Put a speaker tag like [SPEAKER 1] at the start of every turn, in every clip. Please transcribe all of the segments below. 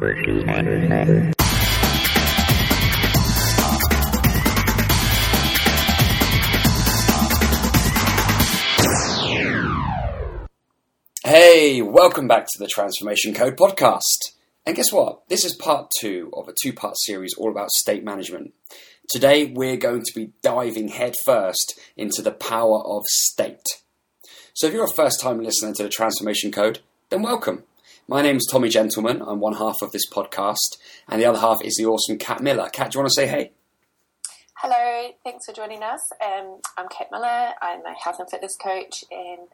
[SPEAKER 1] Hey, welcome back to the Transformation Code podcast. And guess what? This is part two of a two part series all about state management. Today, we're going to be diving headfirst into the power of state. So, if you're a first time listener to the Transformation Code, then welcome. My name is Tommy Gentleman. I'm one half of this podcast, and the other half is the awesome Kat Miller. Kat, do you want to say hey?
[SPEAKER 2] Hello, thanks for joining us. Um, I'm Kat Miller. I'm a health and fitness coach, and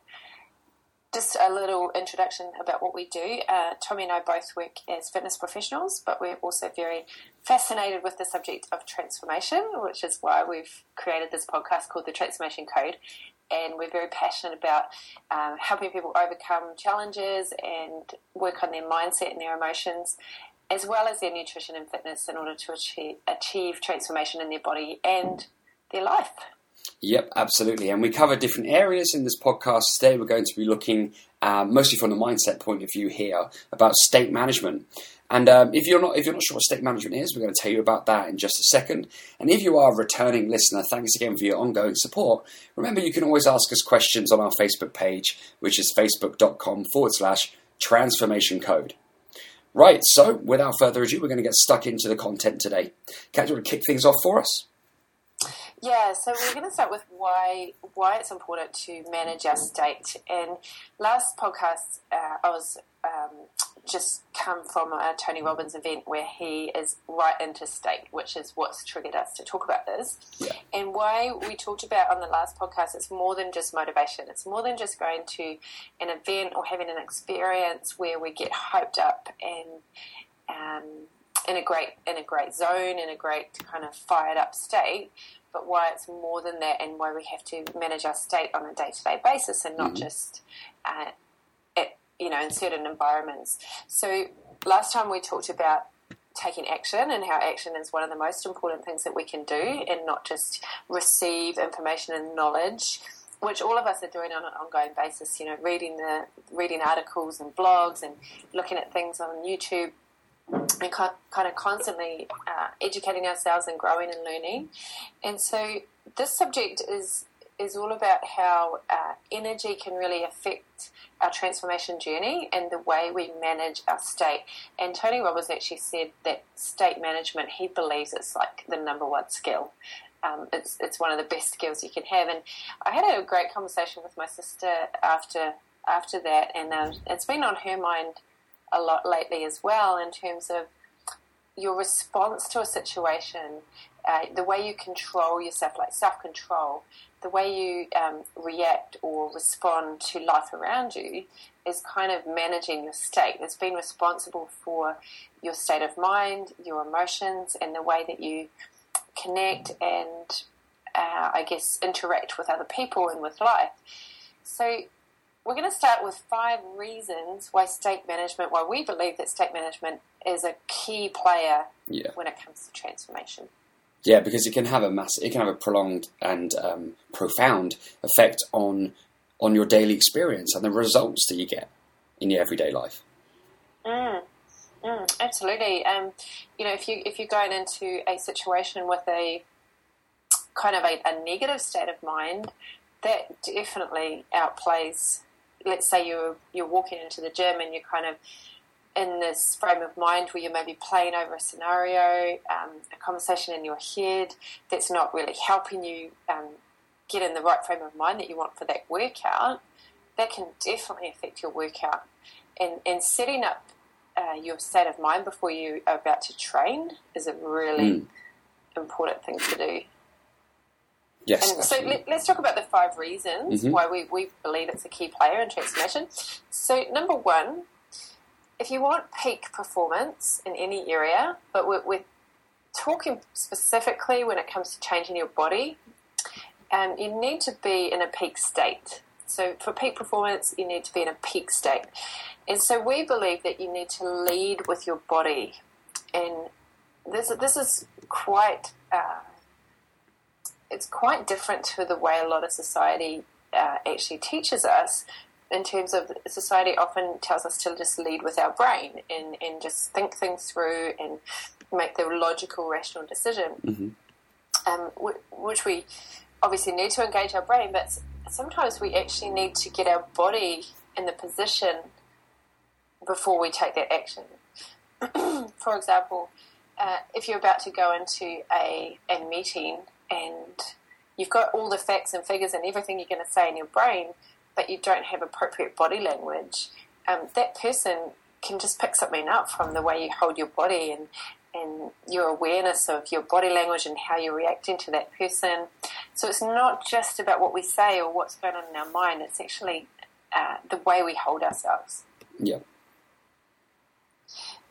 [SPEAKER 2] just a little introduction about what we do. Uh, Tommy and I both work as fitness professionals, but we're also very fascinated with the subject of transformation, which is why we've created this podcast called the Transformation Code and we're very passionate about um, helping people overcome challenges and work on their mindset and their emotions, as well as their nutrition and fitness, in order to achieve, achieve transformation in their body and their life.
[SPEAKER 1] Yep, absolutely. And we cover different areas in this podcast today. We're going to be looking um, mostly from the mindset point of view here about state management. And um, if you're not if you're not sure what state management is, we're going to tell you about that in just a second. And if you are a returning listener, thanks again for your ongoing support. Remember, you can always ask us questions on our Facebook page, which is facebook.com forward slash transformation code. Right, so without further ado, we're going to get stuck into the content today. Kat, do you want to kick things off for us?
[SPEAKER 2] Yeah, so we're going to start with why why it's important to manage our state. And last podcast, uh, I was um, just come from a Tony Robbins event where he is right into state, which is what's triggered us to talk about this.
[SPEAKER 1] Yeah.
[SPEAKER 2] And why we talked about on the last podcast, it's more than just motivation. It's more than just going to an event or having an experience where we get hyped up and um, in a great in a great zone, in a great kind of fired up state but why it's more than that and why we have to manage our state on a day to day basis and not mm-hmm. just uh, you know in certain environments. So last time we talked about taking action and how action is one of the most important things that we can do and not just receive information and knowledge which all of us are doing on an ongoing basis you know reading the reading articles and blogs and looking at things on YouTube and kind of constantly uh, educating ourselves and growing and learning. And so this subject is is all about how uh, energy can really affect our transformation journey and the way we manage our state. And Tony Robbins actually said that state management, he believes it's like the number one skill. Um, it's it's one of the best skills you can have. And I had a great conversation with my sister after after that, and um, it's been on her mind a lot lately as well in terms of your response to a situation, uh, the way you control yourself, like self control, the way you um, react or respond to life around you is kind of managing your state. It's being responsible for your state of mind, your emotions, and the way that you connect and, uh, I guess, interact with other people and with life. So, we're going to start with five reasons why state management, why we believe that state management is a key player
[SPEAKER 1] yeah.
[SPEAKER 2] when it comes to transformation.
[SPEAKER 1] Yeah, because it can have a mass, it can have a prolonged and um, profound effect on on your daily experience and the results that you get in your everyday life.
[SPEAKER 2] Mm, mm, absolutely. Um, you know, if you if you're going into a situation with a kind of a, a negative state of mind, that definitely outplays let's say you're you're walking into the gym and you're kind of in this frame of mind where you may be playing over a scenario, um, a conversation in your head that's not really helping you um, get in the right frame of mind that you want for that workout, that can definitely affect your workout. And, and setting up uh, your state of mind before you are about to train is a really mm. important thing to do.
[SPEAKER 1] Yes.
[SPEAKER 2] And so let, us talk about the five reasons mm-hmm. why we, we believe it's a key player in transformation. So, number one, if you want peak performance in any area, but we're, we're talking specifically when it comes to changing your body, um, you need to be in a peak state. So, for peak performance, you need to be in a peak state. And so, we believe that you need to lead with your body. And this, this is quite. Uh, it's quite different to the way a lot of society uh, actually teaches us. In terms of society often tells us to just lead with our brain and, and just think things through and make the logical, rational decision,
[SPEAKER 1] Mm-hmm.
[SPEAKER 2] um, which we obviously need to engage our brain, but sometimes we actually need to get our body in the position before we take that action. For example, uh, if you're about to go into a, a meeting and you've got all the facts and figures and everything you're going to say in your brain, but you don't have appropriate body language, um, that person can just pick something up from the way you hold your body and, and your awareness of your body language and how you're reacting to that person. So it's not just about what we say or what's going on in our mind, it's actually uh, the way we hold ourselves.
[SPEAKER 1] Yeah.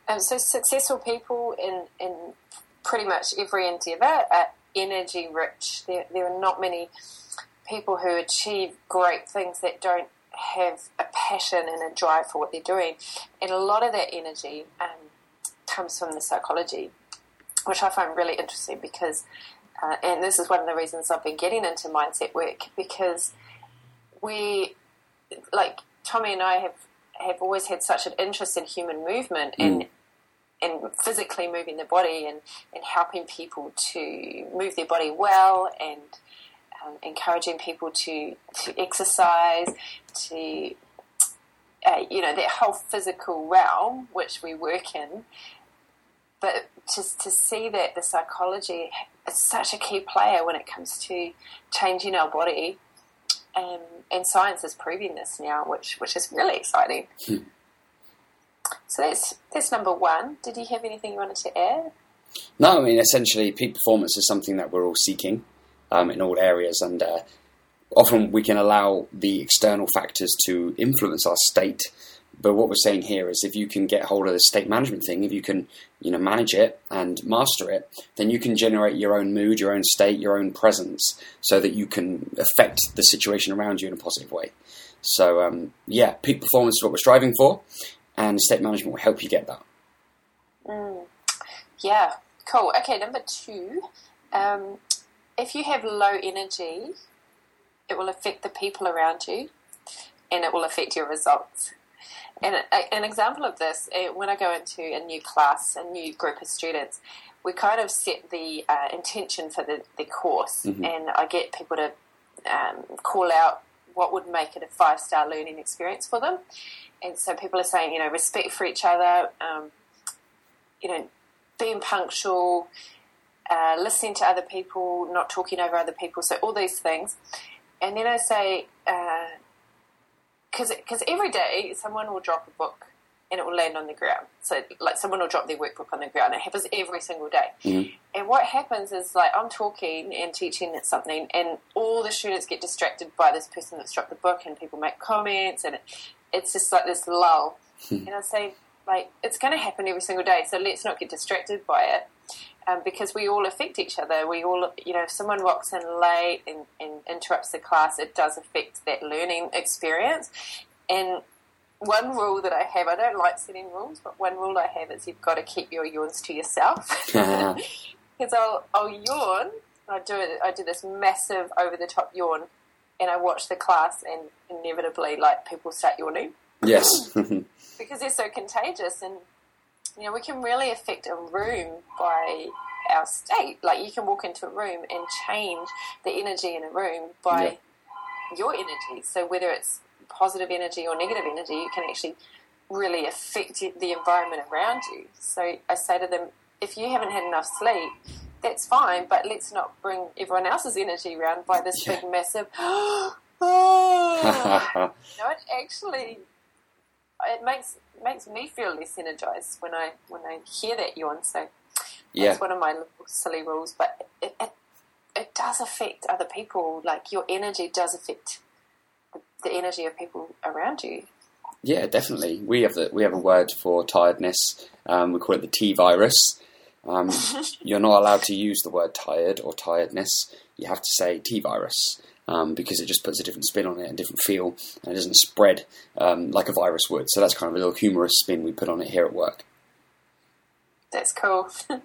[SPEAKER 2] Um, so successful people in, in pretty much every endeavour are energy rich. There, there are not many people who achieve great things that don't have a passion and a drive for what they're doing. And a lot of that energy um, comes from the psychology, which I find really interesting because, uh, and this is one of the reasons I've been getting into mindset work because we, like Tommy and I have, have always had such an interest in human movement and
[SPEAKER 1] Mm.
[SPEAKER 2] and physically moving the body and, and helping people to move their body well and um, encouraging people to, to exercise, to, uh, you know, that whole physical realm which we work in. But just to see that the psychology is such a key player when it comes to changing our body, um, and science is proving this now, which which is really exciting. So that's that's number one. Did you have anything you wanted to add?
[SPEAKER 1] No, I mean essentially, peak performance is something that we're all seeking um, in all areas, and uh, often we can allow the external factors to influence our state. But what we're saying here is, if you can get hold of the state management thing, if you can, you know, manage it and master it, then you can generate your own mood, your own state, your own presence, so that you can affect the situation around you in a positive way. So, um, yeah, peak performance is what we're striving for, and state management will help you get that.
[SPEAKER 2] Mm. Yeah, cool. Okay, number two. Um, if you have low energy, it will affect the people around you and it will affect your results. And an example of this, uh, when I go into a new class, a new group of students, we kind of set the uh, intention for the, the course,
[SPEAKER 1] Mhm.
[SPEAKER 2] and I get people to um, call out what would make it a five star learning experience for them. And so people are saying, you know, respect for each other, um, you know, being punctual, uh, listening to other people, not talking over other people, so all these things. And then I say, because every day someone will drop a book and it will land on the ground. So, like, someone will drop their workbook on the ground. It happens every single day.
[SPEAKER 1] Mhm.
[SPEAKER 2] And what happens is, like, I'm talking and teaching something, and all the students get distracted by this person that's dropped the book, and people make comments, and it, it's just like this lull. and I say, like, it's going to happen every single day, so let's not get distracted by it. Um, because we all affect each other. We all, you know, if someone walks in late and, and interrupts the class, it does affect that learning experience. And one rule that I have, I don't like setting rules, but one rule I have is you've got to keep your yawns to yourself. Because I'll, I'll yawn, I do it, I do this massive over the top yawn, and I watch the class, and inevitably, like people start yawning
[SPEAKER 1] yes.
[SPEAKER 2] because they're so contagious and you know we can really affect a room by our state. Like you can walk into a room and change the energy in a room by your energy. So whether it's positive energy or negative energy you can actually really affect the environment around you. So i say to them if you haven't had enough sleep that's fine but let's not bring everyone else's energy around by this
[SPEAKER 1] Yeah.
[SPEAKER 2] big massive no, it actually it makes makes me feel less energized when I when I hear that yawn. So
[SPEAKER 1] yeah.
[SPEAKER 2] that's one of my little silly rules, but it, it it does affect other people. Like your energy does affect the, the energy of people around you.
[SPEAKER 1] Yeah, definitely. We have the we have a word for tiredness. Um, we call it the T virus. Um, you're not allowed to use the word tired or tiredness. You have to say T virus um, because it just puts a different spin on it, a different feel, and it doesn't spread um, like a virus would. So that's kind of a little humorous spin we put on it here at work.
[SPEAKER 2] That's cool.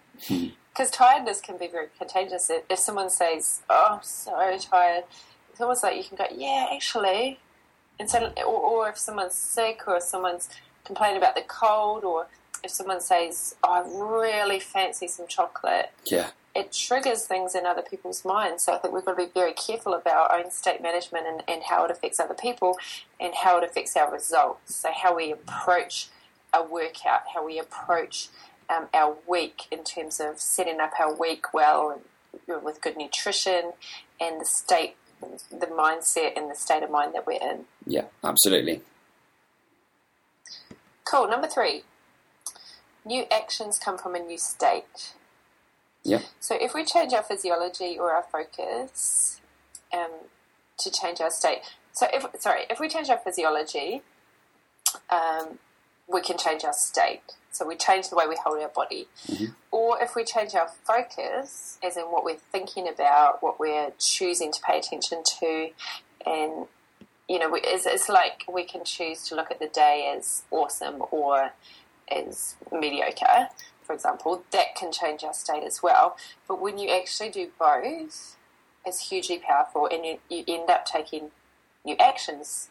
[SPEAKER 2] Because tiredness can be very contagious. If someone says, "Oh, I'm so tired," it's almost like you can go, "Yeah, actually, And so, or, or if someone's sick, or someone's complaining about the cold, or if someone says, oh, "I really fancy some chocolate,"
[SPEAKER 1] Yeah.
[SPEAKER 2] It triggers things in other people's minds. So I think we've got to be very careful about our own state management and, and how it affects other people and how it affects our results. So how we approach a workout, how we approach um, our week in terms of setting up our week well and you know, with good nutrition and the state, the mindset and the state of mind that we're in.
[SPEAKER 1] Yeah, absolutely.
[SPEAKER 2] Cool. Number three. New actions come from a new state.
[SPEAKER 1] Yeah.
[SPEAKER 2] So if we change our physiology or our focus um, to change our state, so if sorry, if we change our physiology, um, we can change our state. So we change the way we hold our body.
[SPEAKER 1] Mhm.
[SPEAKER 2] Or if we change our focus, as in what we're thinking about, what we're choosing to pay attention to, and you know, we- it's, it's like we can choose to look at the day as awesome or as mediocre, for example. That can change our state as well. But when you actually do both, it's hugely powerful, and you, you end up taking new actions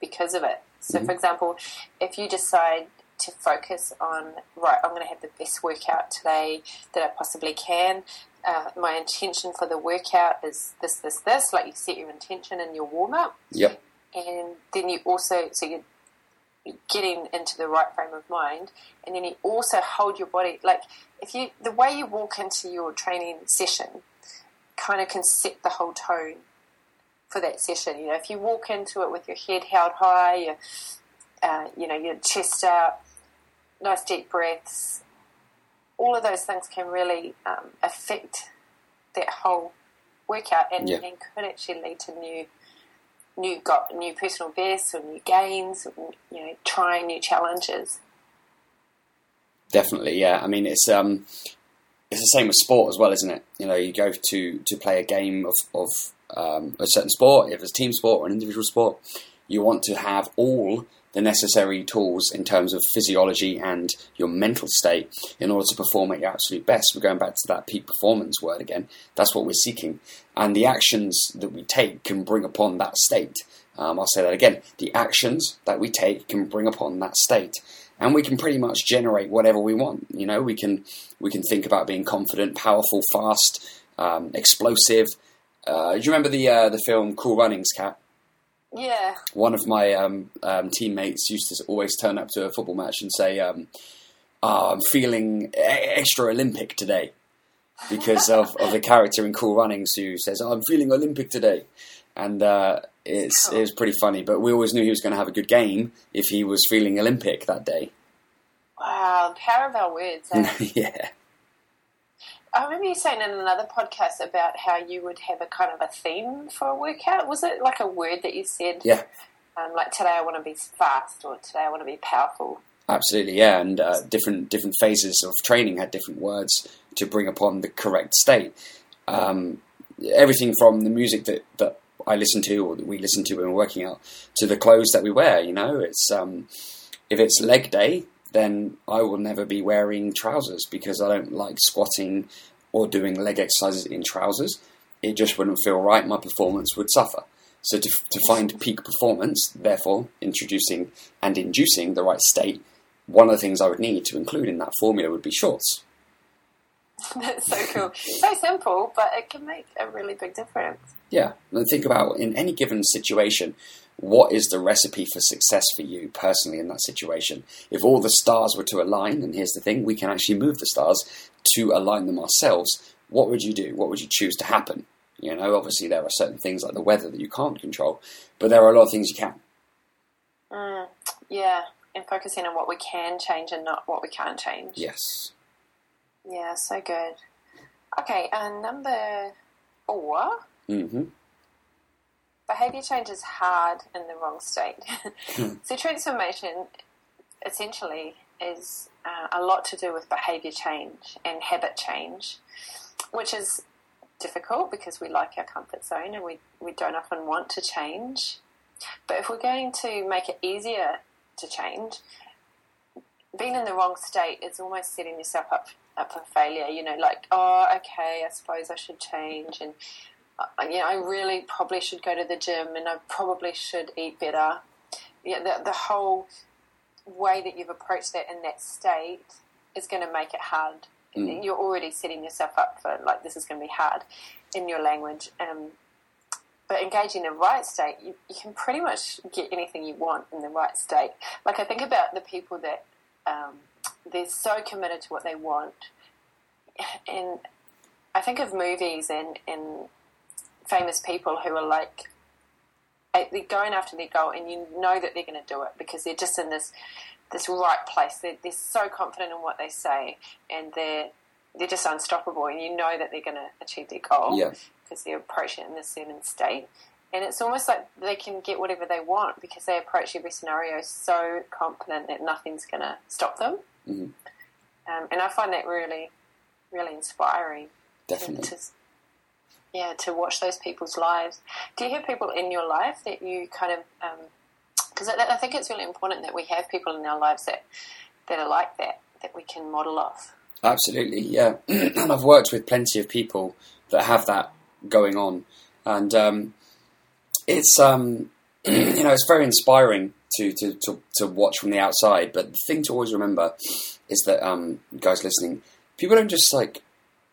[SPEAKER 2] because of it. So, for example, if you decide to focus on, right, I'm going to have the best workout today that I possibly can. Uh, my intention for the workout is this, this, this. Like you set your intention in your warm up,
[SPEAKER 1] Yep.
[SPEAKER 2] and then you also so you're getting into the right frame of mind, and then you also hold your body. Like if you the way you walk into your training session, kind of can set the whole tone for that session. You know, if you walk into it with your head held high, your uh, you know your chest out, nice deep breaths, all of those things can really um, affect that whole workout and,
[SPEAKER 1] Yeah.
[SPEAKER 2] and could actually lead to new new got new personal bests or new gains, or, you know, trying new challenges.
[SPEAKER 1] Definitely, yeah. I mean, it's um, it's the same with sport as well, isn't it? You know, you go to to play a game of of um, a certain sport, if it's team sport or an individual sport, you want to have all the necessary tools in terms of physiology and your mental state in order to perform at your absolute best. We're going back to that peak performance word again. That's what we're seeking, and the actions that we take can bring upon that state. Um, I'll say that again. The actions that we take can bring upon that state and we can pretty much generate whatever we want. You know, we can we can think about being confident, powerful, fast, um, explosive. Uh, do you remember the uh, the film Cool Runnings, Kat?
[SPEAKER 2] Yeah,
[SPEAKER 1] One of my um, um, teammates used to always turn up to a football match and say, um, oh, "I'm feeling e- extra Olympic today," because of, of the character in Cool Runnings who says, oh, "I'm feeling Olympic today," and uh, it's it was pretty funny. But we always knew he was going to have a good game if he was feeling Olympic that day.
[SPEAKER 2] wow, the power of our words. eh?
[SPEAKER 1] yeah.
[SPEAKER 2] I remember you saying in another podcast about how you would have a kind of a theme for a workout. Was it like a word that you said?
[SPEAKER 1] Yeah.
[SPEAKER 2] Um, like today I want to be fast, or today I want to be powerful.
[SPEAKER 1] Absolutely, yeah, and uh, different different phases of training had different words to bring upon the correct state. Um, everything from the music that, that I listen to or that we listen to when we're working out to the clothes that we wear. You know, it's um, if it's leg day, then I will never be wearing trousers because I don't like squatting or doing leg exercises in trousers. It just wouldn't feel right. My performance would suffer. So to, to find peak performance, therefore introducing and inducing the right state, one of the things I would need to include in that formula would be shorts.
[SPEAKER 2] That's so cool. so simple, but it can make a really big difference.
[SPEAKER 1] Yeah, and think about in any given situation, what is the recipe for success for you personally in that situation? If all the stars were to align, and here's the thing, we can actually move the stars to align them ourselves. What would you do? What would you choose to happen? You know, obviously there are certain things like the weather that you can't control, but there are a lot of things you can.
[SPEAKER 2] Mm, yeah, and focusing on what we can change and not what we can't change.
[SPEAKER 1] Yes.
[SPEAKER 2] Yeah, so good. Okay, and number four,
[SPEAKER 1] hmm
[SPEAKER 2] behavior change is hard in the wrong state. so transformation essentially is uh, a lot to do with behavior change and habit change, which is difficult because we like our comfort zone and we, we don't often want to change. But if we're going to make it easier to change, being in the wrong state is almost setting yourself up up for failure. You know, like oh, okay, I suppose I should change, and you know, I really probably should go to the gym and I probably should eat better. Yeah, the, the whole way that you've approached that in that state is going to make it hard.
[SPEAKER 1] Mm.
[SPEAKER 2] You're already setting yourself up for like this is going to be hard in your language. Um, but engaging in the right state, you, you can pretty much get anything you want in the right state. Like I think about the people that um, they're so committed to what they want, and I think of movies and, and famous people who are like eh, they're going after their goal, and you know that they're going to do it because they're just in this this right place. They're, they're so confident in what they say, and they're they're just unstoppable, and you know that they're going to achieve their goal
[SPEAKER 1] Yeah.
[SPEAKER 2] because they're approaching it in a certain state. And it's almost like they can get whatever they want because they approach every scenario so confident that nothing's going to stop them.
[SPEAKER 1] Mhm.
[SPEAKER 2] Um, and I find that really, really inspiring to,
[SPEAKER 1] Definitely.
[SPEAKER 2] to, yeah, to watch those people's lives. Do you have people in your life that you kind of, because I, I think it's really important that we have people in our lives that, that are like that, that we can model off.
[SPEAKER 1] Absolutely, yeah. and I've worked with plenty of people that have that going on, and um, it's um, you know it's very inspiring to, to, to, to watch from the outside. But the thing to always remember is that um, guys listening, people don't just like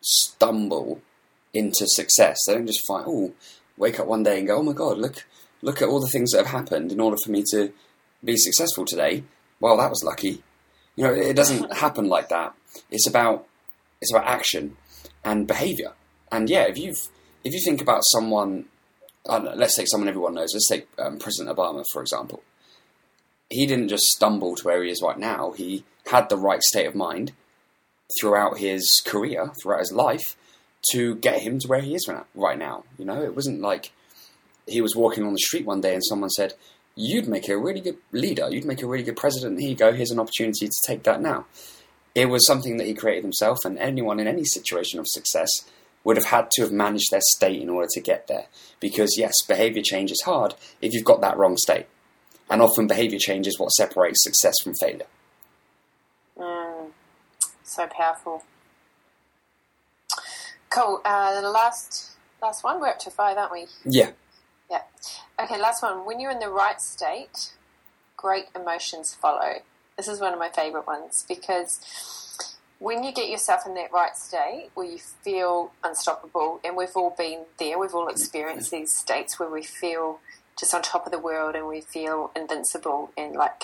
[SPEAKER 1] stumble into success. They don't just find oh, wake up one day and go, oh my god, look look at all the things that have happened in order for me to be successful today. Well, that was lucky. You know, it doesn't happen like that. It's about it's about action and behavior. And yeah, if you've if you think about someone, know, let's take someone everyone knows. Let's take um, President Obama for example. He didn't just stumble to where he is right now. He had the right state of mind throughout his career, throughout his life, to get him to where he is right- now. You know, it wasn't like he was walking on the street one day and someone said, "You'd make a really good leader. You'd make a really good president. Here you go. Here's an opportunity to take that now." It was something that he created himself, and anyone in any situation of success would have had to have managed their state in order to get there. Because yes, behavior change is hard if you've got that wrong state, and often behavior change is what separates success from failure.
[SPEAKER 2] Mm, so powerful. Cool. Uh, the last last one. We're up to five, aren't we?
[SPEAKER 1] Yeah,
[SPEAKER 2] Yeah. Okay. Last one. When you're in the right state, great emotions follow. This is one of my favorite ones because when you get yourself in that right state where you feel unstoppable, and we've all been there, we've all experienced these states where we feel just on top of the world and we feel invincible and like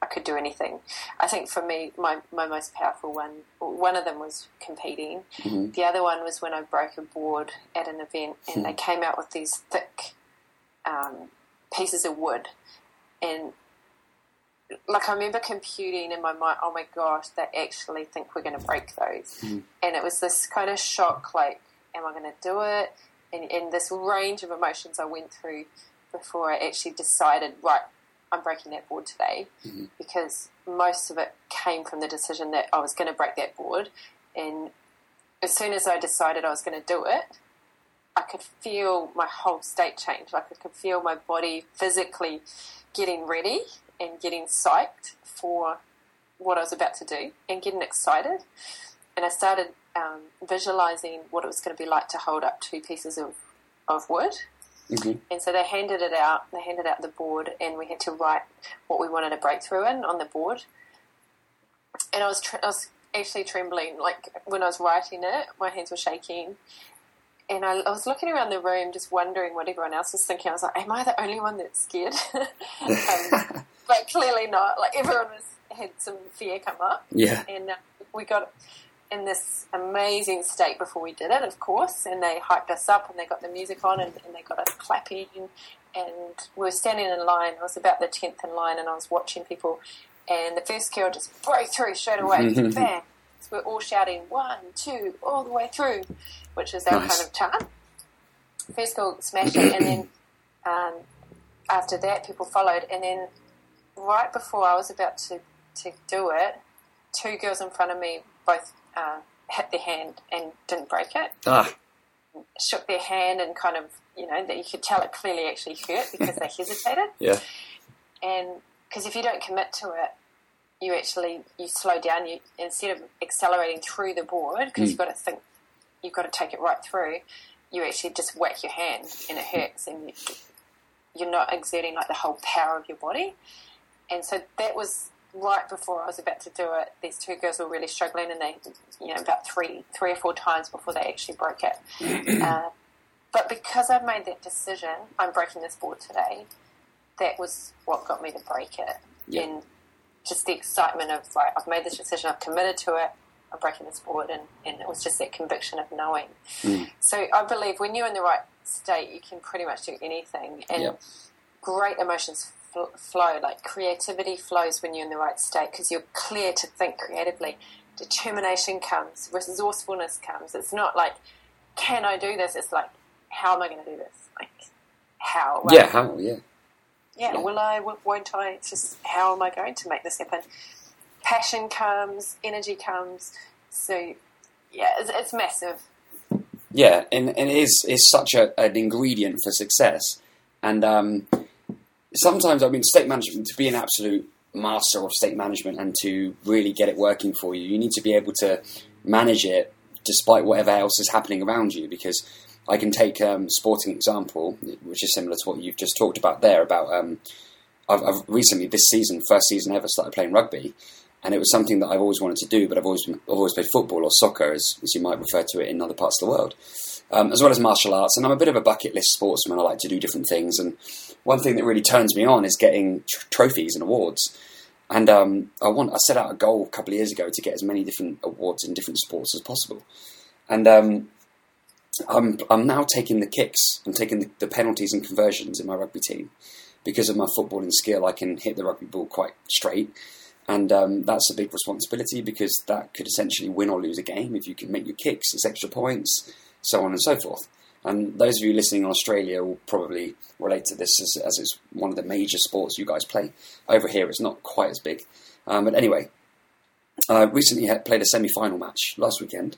[SPEAKER 2] I could do anything. I think for me, my, my most powerful one, one of them was competing.
[SPEAKER 1] Mhm.
[SPEAKER 2] The other one was when I broke a board at an event and they came out with these thick um, pieces of wood. And like I remember computing in my mind, oh my gosh, they actually think we're going to break those.
[SPEAKER 1] Mhm.
[SPEAKER 2] And it was this kind of shock, like, am I going to do it? And, and this range of emotions I went through before I actually decided, right, I'm breaking that board today
[SPEAKER 1] Mhm.
[SPEAKER 2] because most of it came from the decision that I was going to break that board. And as soon as I decided I was going to do it, I could feel my whole state change. Like I could feel my body physically getting ready and getting psyched for what I was about to do and getting excited. And I started um, visualizing what it was going to be like to hold up two pieces of, of wood.
[SPEAKER 1] Hmm
[SPEAKER 2] And so they handed it out. They handed out the board, and we had to write what we wanted a breakthrough in on the board. And I was, tre- I was actually trembling, like when I was writing it, my hands were shaking. And I, I was looking around the room, just wondering what everyone else was thinking. I was like, "Am I the only one that's scared?" um, but clearly not. Like everyone was had some fear come up
[SPEAKER 1] yeah,
[SPEAKER 2] and uh, we got in this amazing state before we did it, of course. And they hyped us up, and they got the music on, and, and they got us clapping. And we were standing in line. I was about the tenth in line, and I was watching people. And the first girl just broke through straight away, bang! So we're all shouting one, two, all the way through, which is our
[SPEAKER 1] Nice.
[SPEAKER 2] kind of chant. First girl smashed it, and then um, after that, people followed. And then right before I was about to, to do it, two girls in front of me both uh, hit their hand and didn't break it.
[SPEAKER 1] ah,
[SPEAKER 2] Shook their hand and kind of, you know, that you could tell it clearly actually hurt because they hesitated.
[SPEAKER 1] yeah,
[SPEAKER 2] And because if you don't commit to it, you actually you slow down. You instead of accelerating through the board because
[SPEAKER 1] Mm.
[SPEAKER 2] you've got to think, you've got to take it right through. you actually just whack your hand and it hurts, and you, you're not exerting like the whole power of your body. And so that was right before I was about to do it. These two girls were really struggling, and they, you know, about three, three or four times before they actually broke it. uh, but because I've made that decision, I'm breaking this board today. That was what got me to break it,
[SPEAKER 1] Yeah.
[SPEAKER 2] and just the excitement of like I've made this decision, I've committed to it. I'm breaking this board, and, and it was just that conviction of knowing.
[SPEAKER 1] Mm.
[SPEAKER 2] So I believe when you're in the right state, you can pretty much do anything, and
[SPEAKER 1] Yep.
[SPEAKER 2] great emotions fl- flow. Like creativity flows when you're in the right state because you're clear to think creatively. Determination comes, resourcefulness comes. It's not like, can I do this? It's like, how am I going to do this? Like, how? Like,
[SPEAKER 1] Yeah, how? Yeah.
[SPEAKER 2] yeah,
[SPEAKER 1] Yeah.
[SPEAKER 2] will I, w- won't I? It's just how am I going to make this happen? Passion comes, energy comes. So, yeah, it's, it's massive.
[SPEAKER 1] Yeah, and, and it is is such a, an ingredient for success. And um, sometimes, I mean, state management to be an absolute master of state management and to really get it working for you, you need to be able to manage it despite whatever else is happening around you. Because I can take um, sporting example, which is similar to what you've just talked about there. About um, I've, I've recently this season, first season ever, started playing rugby, and it was something that I've always wanted to do, but I've always I've always played football or soccer, as, as you might refer to it in other parts of the world, um, as well as martial arts. And I'm a bit of a bucket list sportsman. I like to do different things, and one thing that really turns me on is getting tr- trophies and awards. And um, I want I set out a goal a couple of years ago to get as many different awards in different sports as possible, and um, I'm I'm now taking the kicks. I'm taking the, the penalties and conversions in my rugby team because of my footballing skill. I can hit the rugby ball quite straight, and um, that's a big responsibility because that could essentially win or lose a game if you can make your kicks. It's extra points, so on and so forth. And those of you listening in Australia will probably relate to this as, as it's one of the major sports you guys play. Over here, it's not quite as big. Um, but anyway, I recently played a semi-final match last weekend,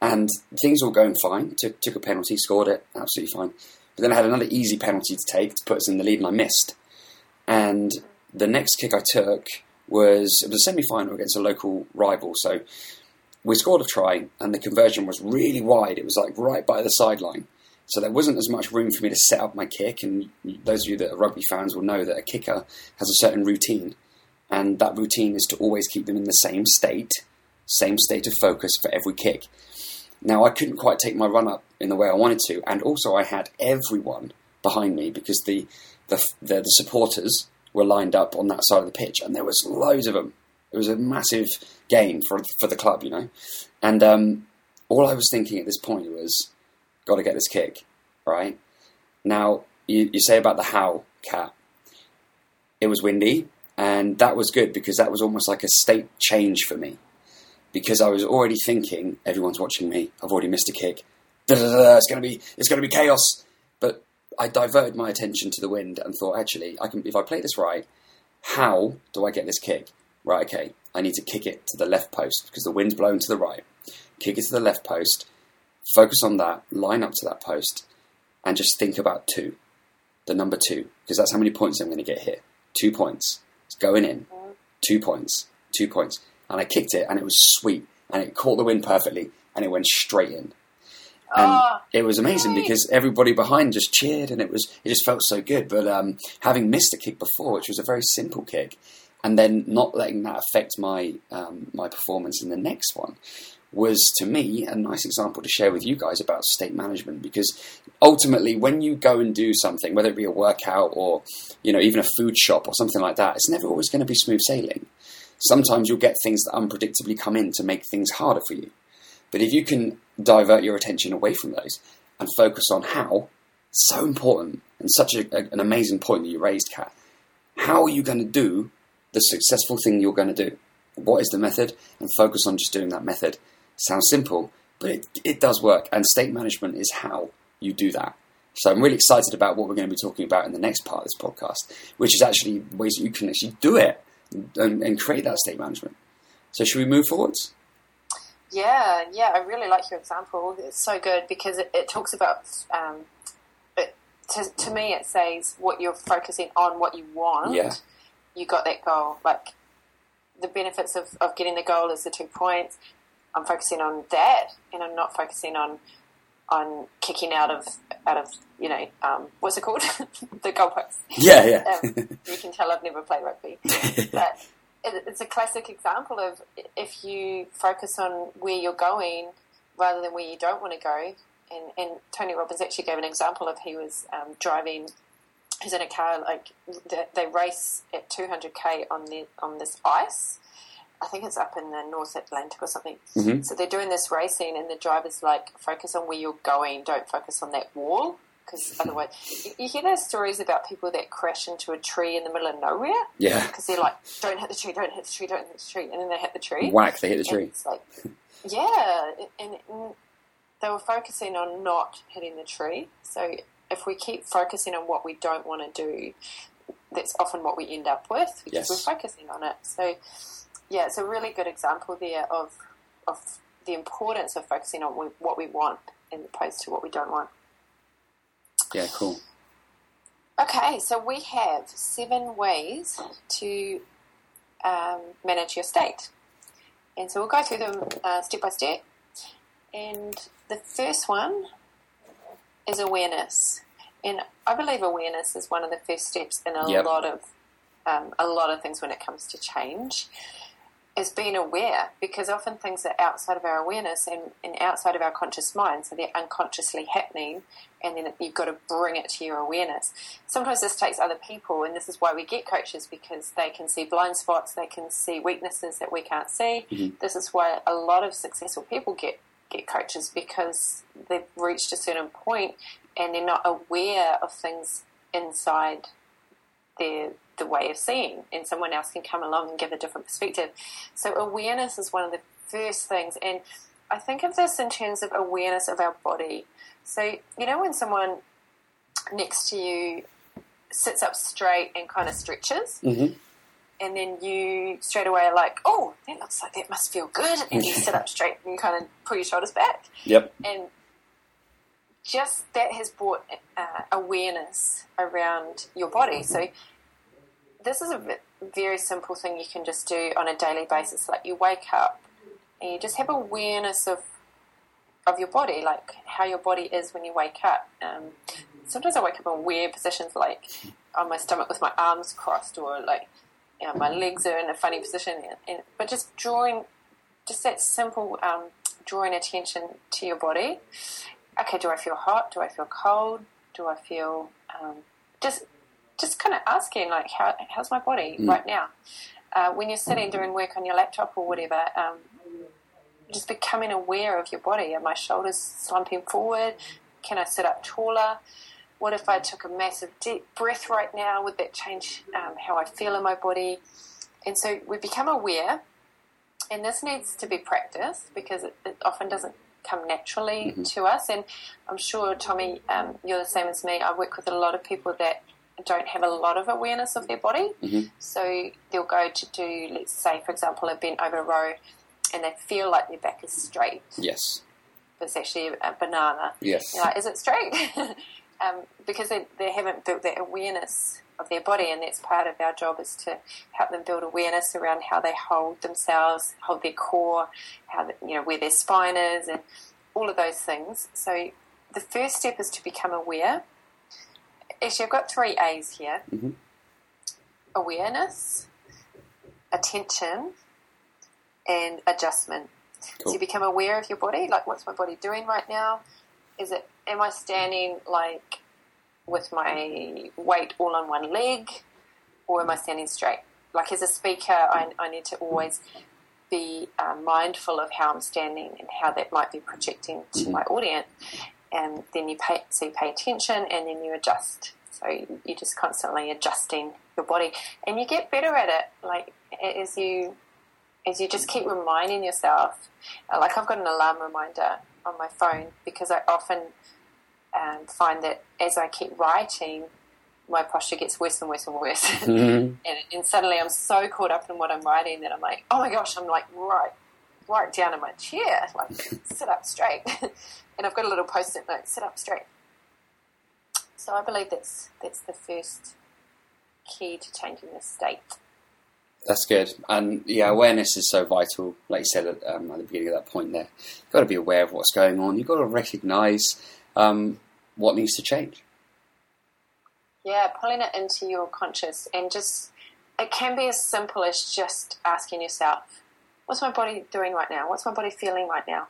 [SPEAKER 1] and things were going fine. Took, took a penalty, scored it, absolutely fine. But then I had another easy penalty to take to put us in the lead, and I missed. And the next kick I took was it was a semi-final against a local rival, so we scored a try, and the conversion was really wide. It was like right by the sideline, so there wasn't as much room for me to set up my kick. And those of you that are rugby fans will know that a kicker has a certain routine, and that routine is to always keep them in the same state, same state of focus for every kick. Now I couldn't quite take my run up in the way I wanted to, and also I had everyone behind me because the the, the, the supporters were lined up on that side of the pitch, and there was loads of them. It was a massive gain for for the club, you know. And um, all I was thinking at this point was, got to get this kick, right? Now you, you say about the how Kat. It was windy, and that was good because that was almost like a state change for me. Because I was already thinking, everyone's watching me. I've already missed a kick. It's gonna be it's gonna be chaos. But I diverted my attention to the wind and thought, actually, I can if I play this right, how do I get this kick? Right, okay, I need to kick it to the left post because the wind's blowing to the right. Kick it to the left post, focus on that, line up to that post, and just think about two, the number two, because that's how many points I'm going to get here. Two points. It's going in. Two points. Two points. And I kicked it, and it was sweet, and it caught the wind perfectly, and it went straight in. And
[SPEAKER 2] Ah,
[SPEAKER 1] it was amazing
[SPEAKER 2] great.
[SPEAKER 1] because everybody behind just cheered, and it was it just felt so good. But um, having missed a kick before, which was a very simple kick, and then not letting that affect my um, my performance in the next one was to me a nice example to share with you guys about state management. Because ultimately when you go and do something whether it be a workout or you know even a food shop or something like that it's never always going to be smooth sailing. Sometimes you'll get things that unpredictably come in to make things harder for you. But if you can divert your attention away from those and focus on how so important and such a, a- an amazing point that you raised kat how are you going to do the successful thing you're going to do what is the method and focus on just doing that method sounds simple but it, it does work and state management is how you do that so i'm really excited about what we're going to be talking about in the next part of this podcast which is actually ways that you can actually do it and, and create that state management so should we move forwards
[SPEAKER 2] Yeah, yeah, I really like your example. It's so good because it, it talks about, um, it, to, to me, it says what you're focusing on, what you want.
[SPEAKER 1] Yeah.
[SPEAKER 2] You got that goal. Like the benefits of, of getting the goal is the two points. I'm focusing on that and I'm not focusing on on kicking out of out of you know um, what's it called the goalpost.
[SPEAKER 1] Yeah, yeah.
[SPEAKER 2] Um, you can tell I've never played rugby, but it, it's a classic example of if you focus on where you're going rather than where you don't want to go. And, and Tony Robbins actually gave an example of he was um, driving. He's in a car like they, they race at 200k on the on this ice. I think it's up in the North Atlantic or something.
[SPEAKER 1] Mhm.
[SPEAKER 2] So they're doing this racing, and the driver's like, focus on where you're going, don't focus on that wall, because otherwise, you, you hear those stories about people that crash into a tree in the middle of nowhere
[SPEAKER 1] Yeah.
[SPEAKER 2] because they're like, don't hit the tree, don't hit the tree, don't hit the tree, and then they hit the tree.
[SPEAKER 1] Whack, they hit the
[SPEAKER 2] And
[SPEAKER 1] tree.
[SPEAKER 2] it's like, yeah, and, and they were focusing on not hitting the tree. So if we keep focusing on what we don't want to do, that's often what we end up with because
[SPEAKER 1] Yes.
[SPEAKER 2] we're focusing on it. So yeah, it's a really good example there of of the importance of focusing on what we want as opposed to what we don't want.
[SPEAKER 1] Yeah, cool.
[SPEAKER 2] Okay, so we have seven ways to um, manage your state. And so we'll go through them uh, step by step. And the first one is awareness. And I believe awareness is one of the first steps in a
[SPEAKER 1] Yep.
[SPEAKER 2] lot of um, a lot of things when it comes to change. Is being aware because often things are outside of our awareness and, and outside of our conscious mind, so they're unconsciously happening, and then you've got to bring it to your awareness. Sometimes this takes other people, and this is why we get coaches because they can see blind spots, they can see weaknesses that we can't see.
[SPEAKER 1] Mhm.
[SPEAKER 2] This is why a lot of successful people get get coaches because they've reached a certain point and they're not aware of things inside their the way of seeing, and someone else can come along and give a different perspective. So awareness is one of the first things, and I think of this in terms of awareness of our body. So you know when someone next to you sits up straight and kind of stretches,
[SPEAKER 1] hmm
[SPEAKER 2] and then you straight away are like, "Oh, that looks like that must feel good," and you sit up straight and you kind of pull your shoulders back
[SPEAKER 1] Yep.
[SPEAKER 2] and just that has brought uh, awareness around your body. So this is a very simple thing you can just do on a daily basis. Like you wake up and you just have awareness of of your body, like how your body is when you wake up. Um, sometimes I wake up in weird positions, like on my stomach with my arms crossed, or like you know, my legs are in a funny position. And, and, but just drawing, just that simple um, drawing attention to your body. Okay, do I feel hot? Do I feel cold? Do I feel um, just just kind of asking like how, how's my body
[SPEAKER 1] Mm.
[SPEAKER 2] right now? Uh, when you're sitting doing work on your laptop or whatever, um, just becoming aware of your body. Are my shoulders slumping forward? Can I sit up taller? What if I took a massive deep breath right now? Would that change um, how I feel in my body? And so we become aware, and this needs to be practiced because it, it often doesn't come naturally to us. And I'm sure, Tommy, um, you're the same as me. I work with a lot of people that don't have a lot of awareness of their body.
[SPEAKER 1] Mhm.
[SPEAKER 2] So they'll go to do, let's say, for example, a bent over row, and they feel like their back is straight,
[SPEAKER 1] Yes.
[SPEAKER 2] but it's actually a banana.
[SPEAKER 1] Yes.
[SPEAKER 2] Like, is it straight? um, because they, they haven't built that awareness of their body, and that's part of our job is to help them build awareness around how they hold themselves, hold their core, how the, you know where their spine is, and all of those things. So the first step is to become aware. Actually, I've got three A's here:
[SPEAKER 1] Mhm.
[SPEAKER 2] awareness, attention, and adjustment. So you become aware of your body, like what's my body doing right now? Is it am I standing like with my weight all on one leg, or am I standing straight? Like as a speaker, I, I need to always be uh, mindful of how I'm standing and how that might be projecting to my audience. And then you pay, so you pay attention, and then you adjust. So you- you're just constantly adjusting your body, and you get better at it. Like as you is you just keep reminding yourself. Like I've got an alarm reminder on my phone because I often um, find that as I keep writing, my posture gets worse and worse and worse.
[SPEAKER 1] Mhm.
[SPEAKER 2] and, and suddenly I'm so caught up in what I'm writing that I'm like, oh my gosh, I'm like right, right down in my chair, like sit up straight. and I've got a little post-it note, sit up straight. So I believe that's that's the first key to changing the state.
[SPEAKER 1] That's good. And yeah, awareness is so vital. Like you said at, um, at the beginning of that point there, you've got to be aware of what's going on. You've got to recognize um, what needs to change.
[SPEAKER 2] Yeah, pulling it into your conscious and just, it can be as simple as just asking yourself, what's my body doing right now? What's my body feeling right now?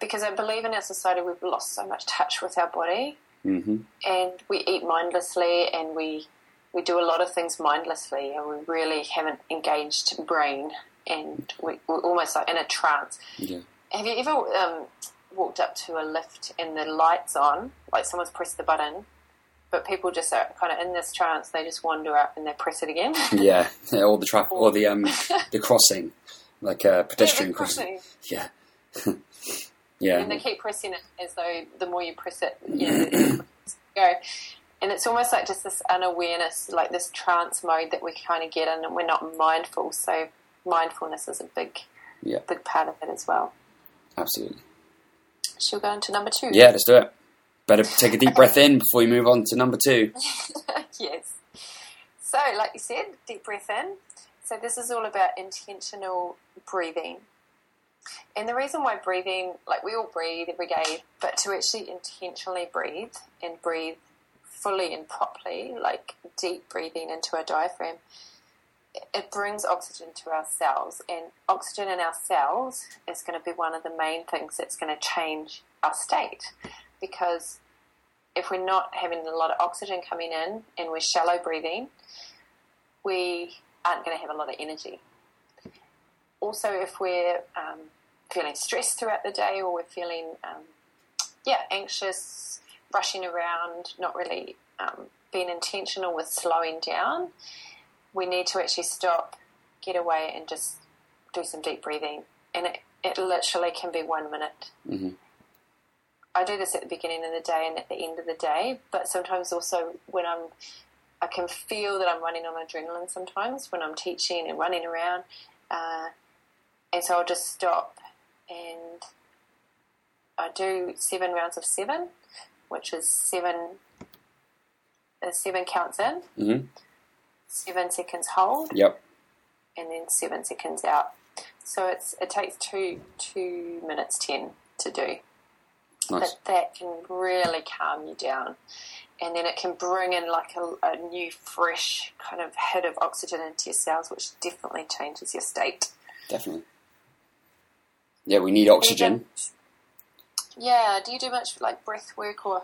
[SPEAKER 2] Because I believe in our society we've lost so much touch with our body
[SPEAKER 1] hmm
[SPEAKER 2] and we eat mindlessly and we we do a lot of things mindlessly and we really haven't engaged brain and we, we're almost like in a trance.
[SPEAKER 1] Yeah.
[SPEAKER 2] Have you ever um, walked up to a lift and the lights on, like someone's pressed the button, but people just are kind of in this trance. They just wander up and they press it again.
[SPEAKER 1] Yeah, or the traffic, or the um, the crossing, like a pedestrian
[SPEAKER 2] Yeah,
[SPEAKER 1] crossing.
[SPEAKER 2] crossing.
[SPEAKER 1] Yeah, yeah,
[SPEAKER 2] And they keep pressing it as though the more you press it, you know, the quicker it's go. And it's almost like just this unawareness, like this trance mode that we kind of get in, and we're not mindful. So mindfulness is a big,
[SPEAKER 1] Yeah.
[SPEAKER 2] big part of it as well.
[SPEAKER 1] absolutely.
[SPEAKER 2] Shall we go into number two?
[SPEAKER 1] Yeah, let's do it. Better take a deep breath in before you move on to number two.
[SPEAKER 2] yes. So, like you said, deep breath in. So, this is all about intentional breathing. And the reason why breathing, like we all breathe every day, but to actually intentionally breathe and breathe fully and properly, like deep breathing into our diaphragm, it brings oxygen to our cells. And oxygen in our cells is going to be one of the main things that's going to change our state. Because if we're not having a lot of oxygen coming in and we're shallow breathing, we aren't going to have a lot of energy. Also, if we're um, feeling stressed throughout the day or we're feeling, um, yeah, anxious, rushing around, not really um, being intentional with slowing down, we need to actually stop, get away, and just do some deep breathing. And it, it literally can be one minute.
[SPEAKER 1] hmm
[SPEAKER 2] I do this at the beginning of the day and at the end of the day, but sometimes also when I'm, I can feel that I'm running on adrenaline sometimes when I'm teaching and running around. Uh, and so I'll just stop and I do seven rounds of seven, which is seven, uh, seven counts in,
[SPEAKER 1] hmm
[SPEAKER 2] seven seconds hold,
[SPEAKER 1] Yep.
[SPEAKER 2] and then seven seconds out. So it's it takes two two minutes ten to do.
[SPEAKER 1] Nice.
[SPEAKER 2] But that can really calm you down. And then it can bring in like a, a new, fresh kind of hit of oxygen into your cells, which definitely changes your state.
[SPEAKER 1] Definitely. Yeah, we need oxygen.
[SPEAKER 2] Yeah. Do you do much like breath work or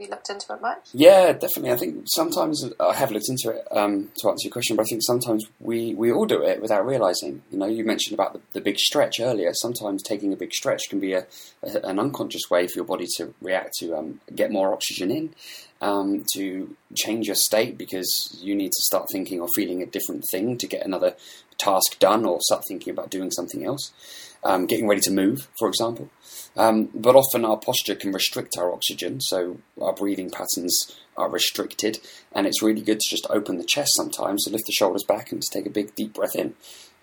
[SPEAKER 2] have you looked into it much?
[SPEAKER 1] Yeah, definitely. I think sometimes I have looked into it um, to answer your question, but I think sometimes we, we all do it without realizing. You know, you mentioned about the, the big stretch earlier. Sometimes taking a big stretch can be a, a an unconscious way for your body to react to um, get more oxygen in, um, to change your state because you need to start thinking or feeling a different thing to get another task done or start thinking about doing something else. Um, getting ready to move, for example. Um, but often our posture can restrict our oxygen, so our breathing patterns are restricted, and it's really good to just open the chest sometimes to lift the shoulders back and to take a big deep breath in.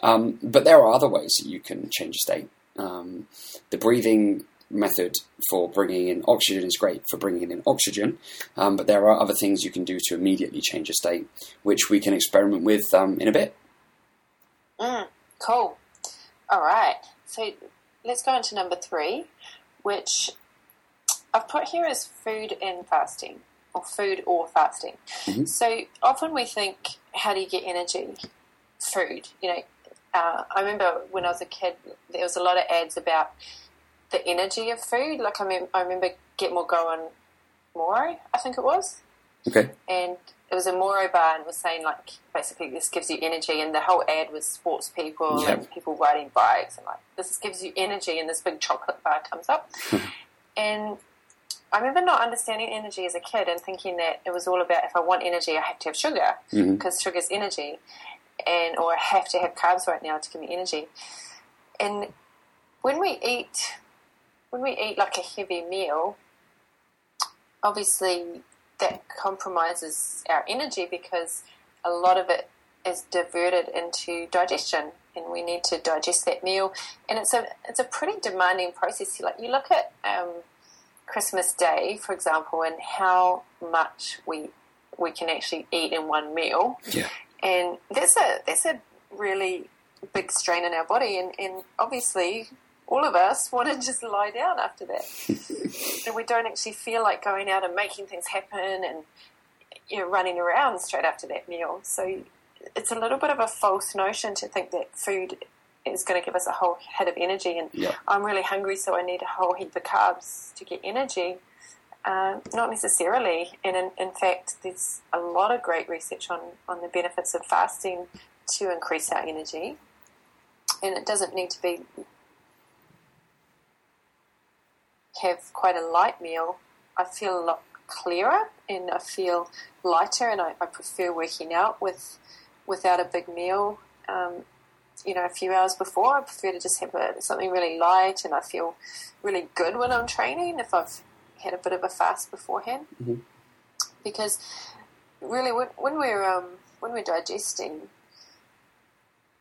[SPEAKER 1] Um, but there are other ways that you can change state. Um, the breathing method for bringing in oxygen is great for bringing in oxygen, um, but there are other things you can do to immediately change your state, which we can experiment with um, in a bit.
[SPEAKER 2] Mm, cool. All right. So let's go into number three, which I've put here as food and fasting, or food or fasting.
[SPEAKER 1] Mhm.
[SPEAKER 2] So often we think, how do you get energy? Food. You know, uh, I remember when I was a kid, there was a lot of ads about the energy of food. Like I, mem- I remember Get More Going More, I think it was
[SPEAKER 1] Okay.
[SPEAKER 2] and it was a Moro bar and it was saying like basically this gives you energy and the whole ad was sports people
[SPEAKER 1] Yeah.
[SPEAKER 2] and people riding bikes and like this gives you energy and this big chocolate bar comes up and I remember not understanding energy as a kid and thinking that it was all about if I want energy I have to have sugar
[SPEAKER 1] mm-hmm.
[SPEAKER 2] because sugar's energy and or I have to have carbs right now to give me energy and when we eat when we eat like a heavy meal obviously that compromises our energy because a lot of it is diverted into digestion and we need to digest that meal. And it's a it's a pretty demanding process. Like you look at um, Christmas Day for example and how much we we can actually eat in one meal.
[SPEAKER 1] Yeah.
[SPEAKER 2] and there's a there's a really big strain in our body, and, and obviously all of us want to just lie down after that. and we don't actually feel like going out and making things happen and you know running around straight after that meal. So it's a little bit of a false notion to think that food is going to give us a whole head of energy. And
[SPEAKER 1] Yeah.
[SPEAKER 2] I'm really hungry, so I need a whole heap of carbs to get energy. Uh, not necessarily. And in, in fact, there's a lot of great research on, on the benefits of fasting to increase our energy. And it doesn't need to be have quite a light meal. I feel a lot clearer and I feel lighter, and I, I prefer working out with without a big meal. Um, you know, a few hours before, I prefer to just have a, something really light, and I feel really good when I'm training if I've had a bit of a fast beforehand.
[SPEAKER 1] Mhm.
[SPEAKER 2] Because really, when, when we're um, when we're digesting,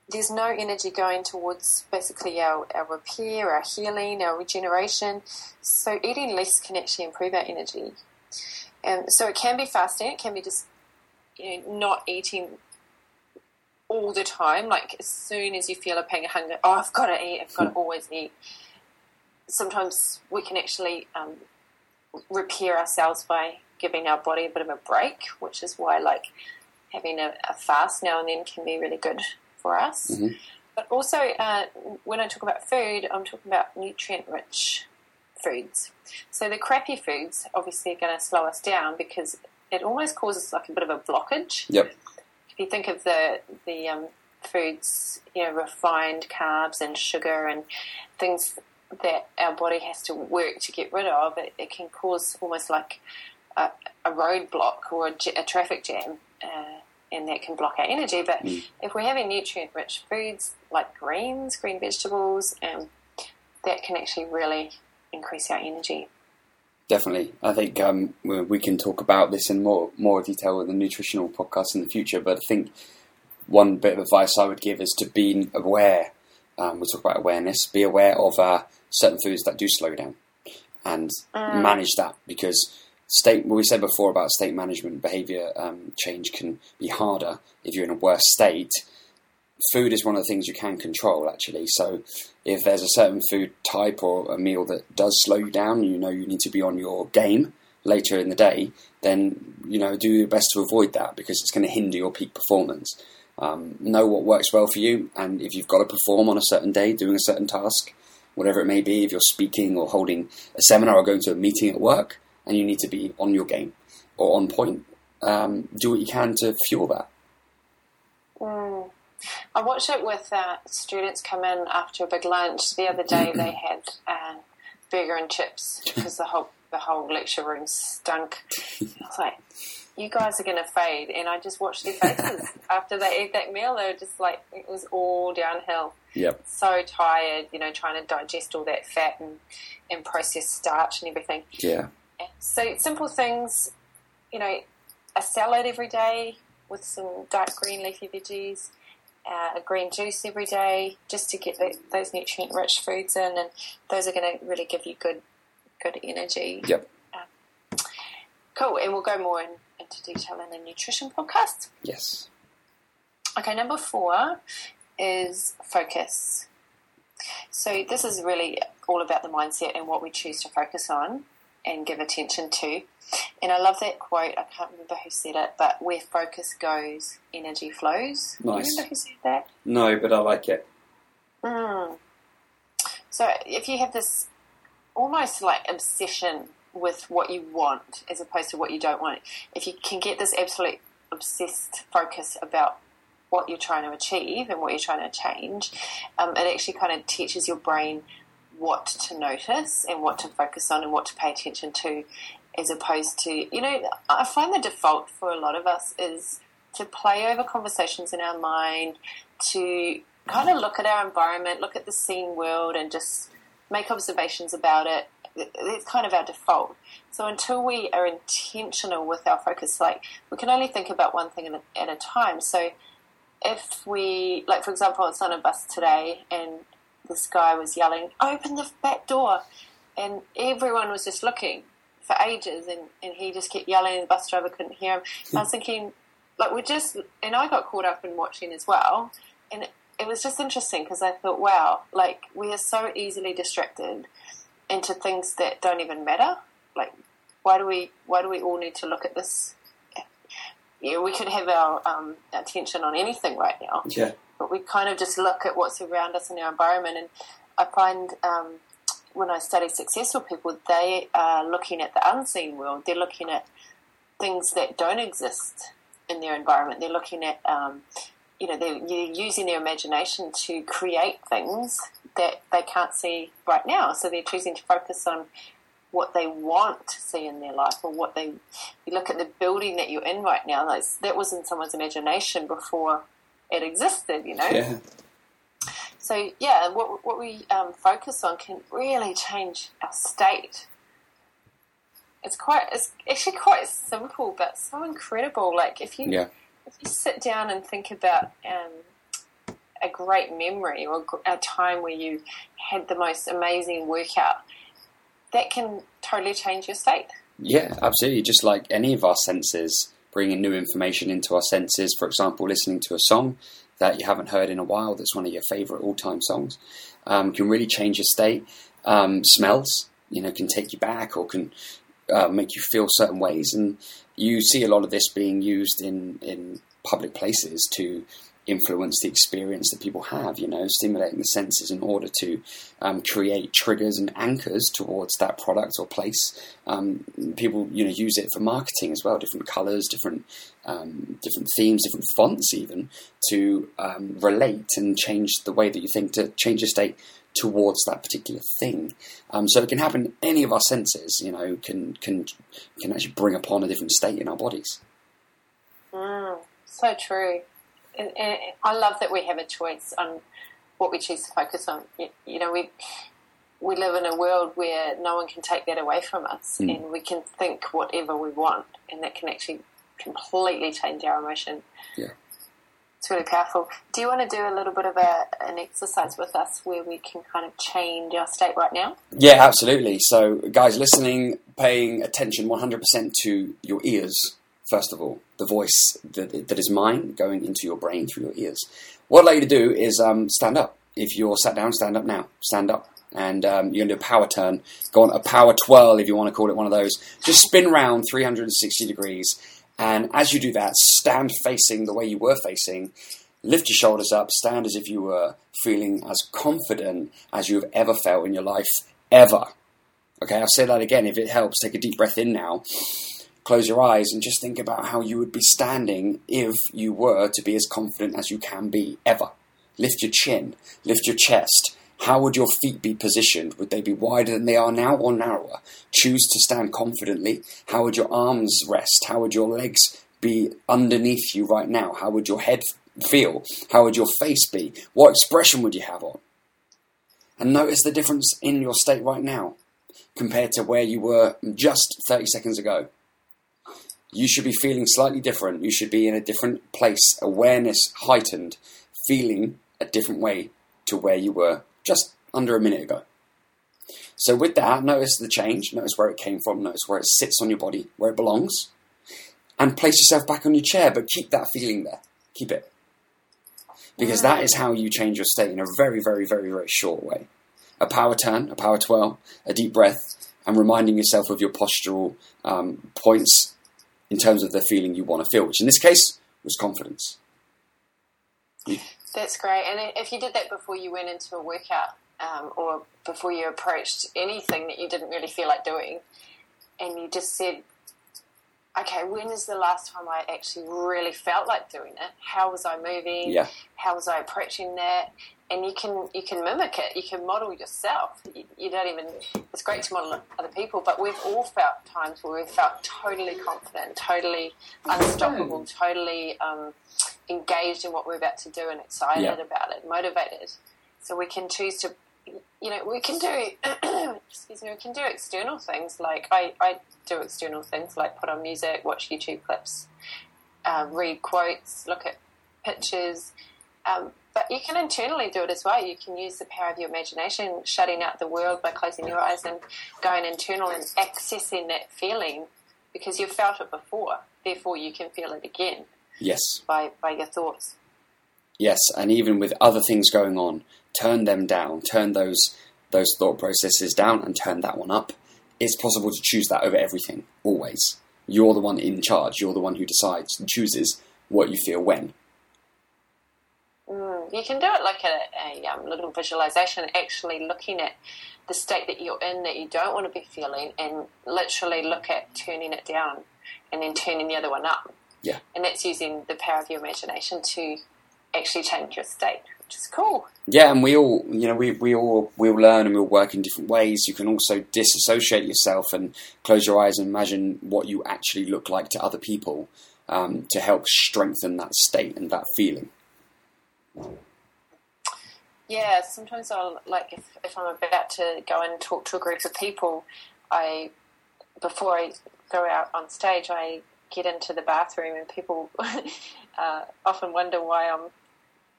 [SPEAKER 2] there's no energy going towards basically our, our repair, our healing, our regeneration. So eating less can actually improve our energy. And so it can be fasting, it can be just you know, not eating all the time. Like as soon as you feel a pang of hunger, oh, I've got to eat, I've got to always eat. Sometimes we can actually um, repair ourselves by giving our body a bit of a break, which is why like having a, a fast now and then can be really good for us.
[SPEAKER 1] Mhm.
[SPEAKER 2] But also, uh, when I talk about food, I'm talking about nutrient rich foods. So the crappy foods obviously are going to slow us down because it almost causes like a bit of a blockage.
[SPEAKER 1] Yep.
[SPEAKER 2] If you think of the the um, foods, you know, refined carbs and sugar and things that our body has to work to get rid of, it, it can cause almost like a, a roadblock or a traffic jam. Uh, and that can block our energy. But
[SPEAKER 1] Mm.
[SPEAKER 2] if we're having nutrient rich foods like greens, green vegetables, um, that can actually really increase our energy.
[SPEAKER 1] Definitely. I think um, we we can talk about this in more more detail in the nutritional podcast in the future. But I think one bit of advice I would give is to be aware. Um, we'll talk about awareness. Be aware of uh, certain foods that do slow down, and manage that because state. what We said before about state management, behavior um, change can be harder if you're in a worse state. Food is one of the things you can control actually. So if there's a certain food type or a meal that does slow you down, you know you need to be on your game later in the day, then you know do your best to avoid that because it's going to hinder your peak performance. Um, know what works well for you, and if you've got to perform on a certain day, doing a certain task, whatever it may be, if you're speaking or holding a seminar or going to a meeting at work, and you need to be on your game or on point, um, do what you can to fuel that.
[SPEAKER 2] Mm. I watched it with uh, students come in after a big lunch. The other day they had uh, burger and chips because the whole the whole lecture room stunk. I was like, "You guys are going to fade," and I just watched their faces after they ate that meal. They were just like, it was all downhill.
[SPEAKER 1] Yep.
[SPEAKER 2] So tired, you know, trying to digest all that fat and and processed starch and everything.
[SPEAKER 1] Yeah.
[SPEAKER 2] So simple things, you know, a salad every day with some dark green leafy veggies, uh, a green juice every day, just to get the, those nutrient-rich foods in, and those are going to really give you good, good energy.
[SPEAKER 1] Yep.
[SPEAKER 2] Cool, and we'll go more in, into detail in the nutrition podcast.
[SPEAKER 1] Yes.
[SPEAKER 2] Okay, number four is focus. So this is really all about the mindset and what we choose to focus on and give attention to. And I love that quote. I can't remember who said it, but where focus goes, energy flows. Do you
[SPEAKER 1] Nice.
[SPEAKER 2] remember who said that?
[SPEAKER 1] No, but I like it.
[SPEAKER 2] Mm. So if you have this almost like obsession with what you want as opposed to what you don't want, if you can get this absolute obsessed focus about what you're trying to achieve and what you're trying to change, um, it actually kind of teaches your brain what to notice and what to focus on and what to pay attention to as opposed to, you know, I find the default for a lot of us is to play over conversations in our mind, to kind of look at our environment, look at the seen world, and just make observations about it. It's kind of our default. So until we are intentional with our focus, like we can only think about one thing at a, time. So if we, like for example, I was on a bus today and this guy was yelling, "Open the back door," and everyone was just looking for ages, and, and he just kept yelling, and the bus driver couldn't hear him. I was thinking, like we're just, and I got caught up in watching as well. and it, it was just interesting because I thought, wow, like we are so easily distracted into things that don't even matter. Like, why do we why do we all need to look at this? Yeah, we could have our um, attention on anything right now.
[SPEAKER 1] Yeah.
[SPEAKER 2] But we kind of just look at what's around us in our environment, and I find um, when I study successful people, they are looking at the unseen world. They're looking at things that don't exist in their environment. They're looking at, um, you know, they're, using their imagination to create things that they can't see right now. So they're choosing to focus on what they want to see in their life or what they you look at the building that you're in right now that was in someone's imagination before it existed you know
[SPEAKER 1] Yeah.
[SPEAKER 2] so yeah what, what we um, focus on can really change our state it's quite it's actually quite simple but so incredible like if you
[SPEAKER 1] Yeah.
[SPEAKER 2] if you sit down and think about um, a great memory or a time where you had the most amazing workout, that can totally change your state.
[SPEAKER 1] Yeah, absolutely. Just like any of our senses, bringing new information into our senses. For example, listening to a song that you haven't heard in a while that's one of your favorite all-time songs um, can really change your state. Um, smells, you know, can take you back or can uh, make you feel certain ways, and you see a lot of this being used in in public places to influence the experience that people have, you know, stimulating the senses in order to um, create triggers and anchors towards that product or place. Um, people, you know, use it for marketing as well, different colours, different um, different themes, different fonts, even to um, relate and change the way that you think to change your state towards that particular thing. Um, so it can happen. Any of our senses, you know, can can can actually bring upon a different state in our bodies.
[SPEAKER 2] Mm, so true. And, and I love that we have a choice on what we choose to focus on. You, you know, we we live in a world where no one can take that away from us,
[SPEAKER 1] Mm.
[SPEAKER 2] and we can think whatever we want, and that can actually completely change our emotion.
[SPEAKER 1] Yeah.
[SPEAKER 2] It's really powerful. Do you want to do a little bit of a, an exercise with us where we can kind of change our state right now?
[SPEAKER 1] Yeah, absolutely. So, guys listening, paying attention 100% to your ears, first of all, the voice that, that is mine going into your brain through your ears. What I'd like you to do is um, stand up. If you're sat down, stand up now. Stand up. And um, you're going to do a power turn. Go on a power twirl, if you want to call it one of those. Just spin round 360 degrees. And as you do that, stand facing the way you were facing. Lift your shoulders up. Stand as if you were feeling as confident as you have ever felt in your life, ever. Okay, I'll say that again if it helps. Take a deep breath in now. Close your eyes and just think about how you would be standing if you were to be as confident as you can be, ever. Lift your chin, lift your chest. How would your feet be positioned? Would they be wider than they are now or narrower? Choose to stand confidently. How would your arms rest? How would your legs be underneath you right now? How would your head feel? How would your face be? What expression would you have on? And notice the difference in your state right now compared to where you were just 30 seconds ago. You should be feeling slightly different. You should be in a different place, awareness heightened, feeling a different way to where you were just under a minute ago. So, with that, notice the change, notice where it came from, notice where it sits on your body, where it belongs, and place yourself back on your chair, but keep that feeling there. Keep it. Because that is how you change your state in a very, very, very, very short way. A power turn, a power twirl, a deep breath, and reminding yourself of your postural um, points in terms of the feeling you want to feel, which in this case was confidence.
[SPEAKER 2] That's great. And if you did that before you went into a workout um, or before you approached anything that you didn't really feel like doing, and you just said, okay, when is the last time I actually really felt like doing it? How was I moving?
[SPEAKER 1] Yeah.
[SPEAKER 2] How was I approaching that? And you can you can mimic it. You can model yourself. You, you don't even. It's great to model other people, but we've all felt times where we've felt totally confident, totally unstoppable, totally um, engaged in what we're about to do, and excited
[SPEAKER 1] Yeah.
[SPEAKER 2] about it, motivated. So we can choose to, you know, we can do. excuse me. We can do external things like I, I do external things like put on music, watch YouTube clips, um, read quotes, look at pictures. Um, but you can internally do it as well. You can use the power of your imagination, shutting out the world by closing your eyes and going internal and accessing that feeling because you've felt it before. Therefore, you can feel it again
[SPEAKER 1] Yes.
[SPEAKER 2] by, by your thoughts.
[SPEAKER 1] Yes, and even with other things going on, turn them down, turn those those thought processes down, and turn that one up. It's possible to choose that over everything, always. You're the one in charge. You're the one who decides and chooses what you feel when.
[SPEAKER 2] Mm, you can do it like a, a um, little visualization, actually looking at the state that you're in that you don't want to be feeling, and literally look at turning it down and then turning the other one up.
[SPEAKER 1] Yeah.
[SPEAKER 2] And that's using the power of your imagination to actually change your state, which is cool.
[SPEAKER 1] Yeah, and we all, you know, we, we all we all learn and we all work in different ways. You can also disassociate yourself and close your eyes and imagine what you actually look like to other people um, to help strengthen that state and that feeling.
[SPEAKER 2] Yeah, sometimes I'll like if, if I'm about to go and talk to a group of people, I before I go out on stage, I get into the bathroom and people uh, often wonder why I'm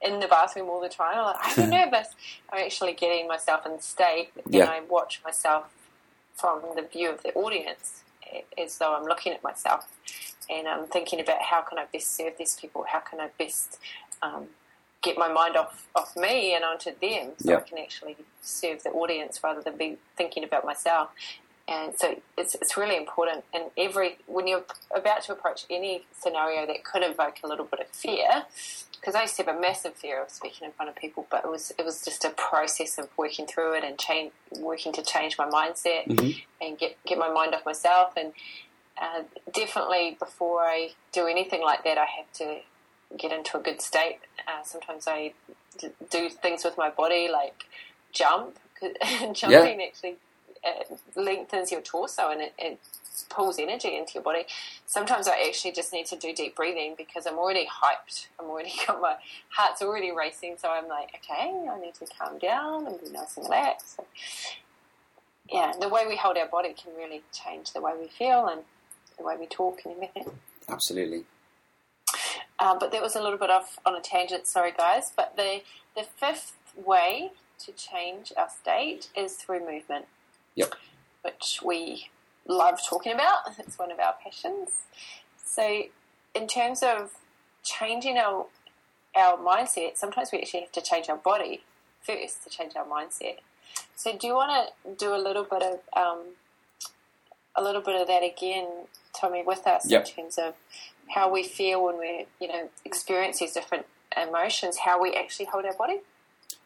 [SPEAKER 2] in the bathroom all the time. I'm like, I'm nervous. I'm actually getting myself in state,
[SPEAKER 1] Yeah.
[SPEAKER 2] and I watch myself from the view of the audience, as though I'm looking at myself, and I'm thinking about how can I best serve these people? How can I best um, get my mind off, off me and onto them, so
[SPEAKER 1] Yeah.
[SPEAKER 2] I can actually serve the audience rather than be thinking about myself. And so it's, it's really important. And every when you're about to approach any scenario that could evoke a little bit of fear, because I used to have a massive fear of speaking in front of people, but it was it was just a process of working through it and change, working to change my mindset
[SPEAKER 1] Mhm.
[SPEAKER 2] and get get my mind off myself. And uh, definitely before I do anything like that, I have to get into a good state. Uh, sometimes I d- do things with my body like jump. Jumping actually uh, lengthens your torso and it, it pulls energy into your body. Sometimes I actually just need to do deep breathing because I'm already hyped. I'm already got my heart's already racing, so I'm like, okay, I need to calm down and be nice and relaxed. So, yeah, the way we hold our body can really change the way we feel and the way we talk and everything.
[SPEAKER 1] Absolutely.
[SPEAKER 2] Um, but that was a little bit off on a tangent, sorry guys. But the the fifth way to change our state is through movement.
[SPEAKER 1] Yep.
[SPEAKER 2] Which we love talking about. It's one of our passions. So in terms of changing our our mindset, sometimes we actually have to change our body first to change our mindset. So do you want to do a little bit of um, a little bit of that again, Tommy, with us
[SPEAKER 1] Yep.
[SPEAKER 2] in terms of how we feel when we you know experience these different emotions, how we actually hold our body?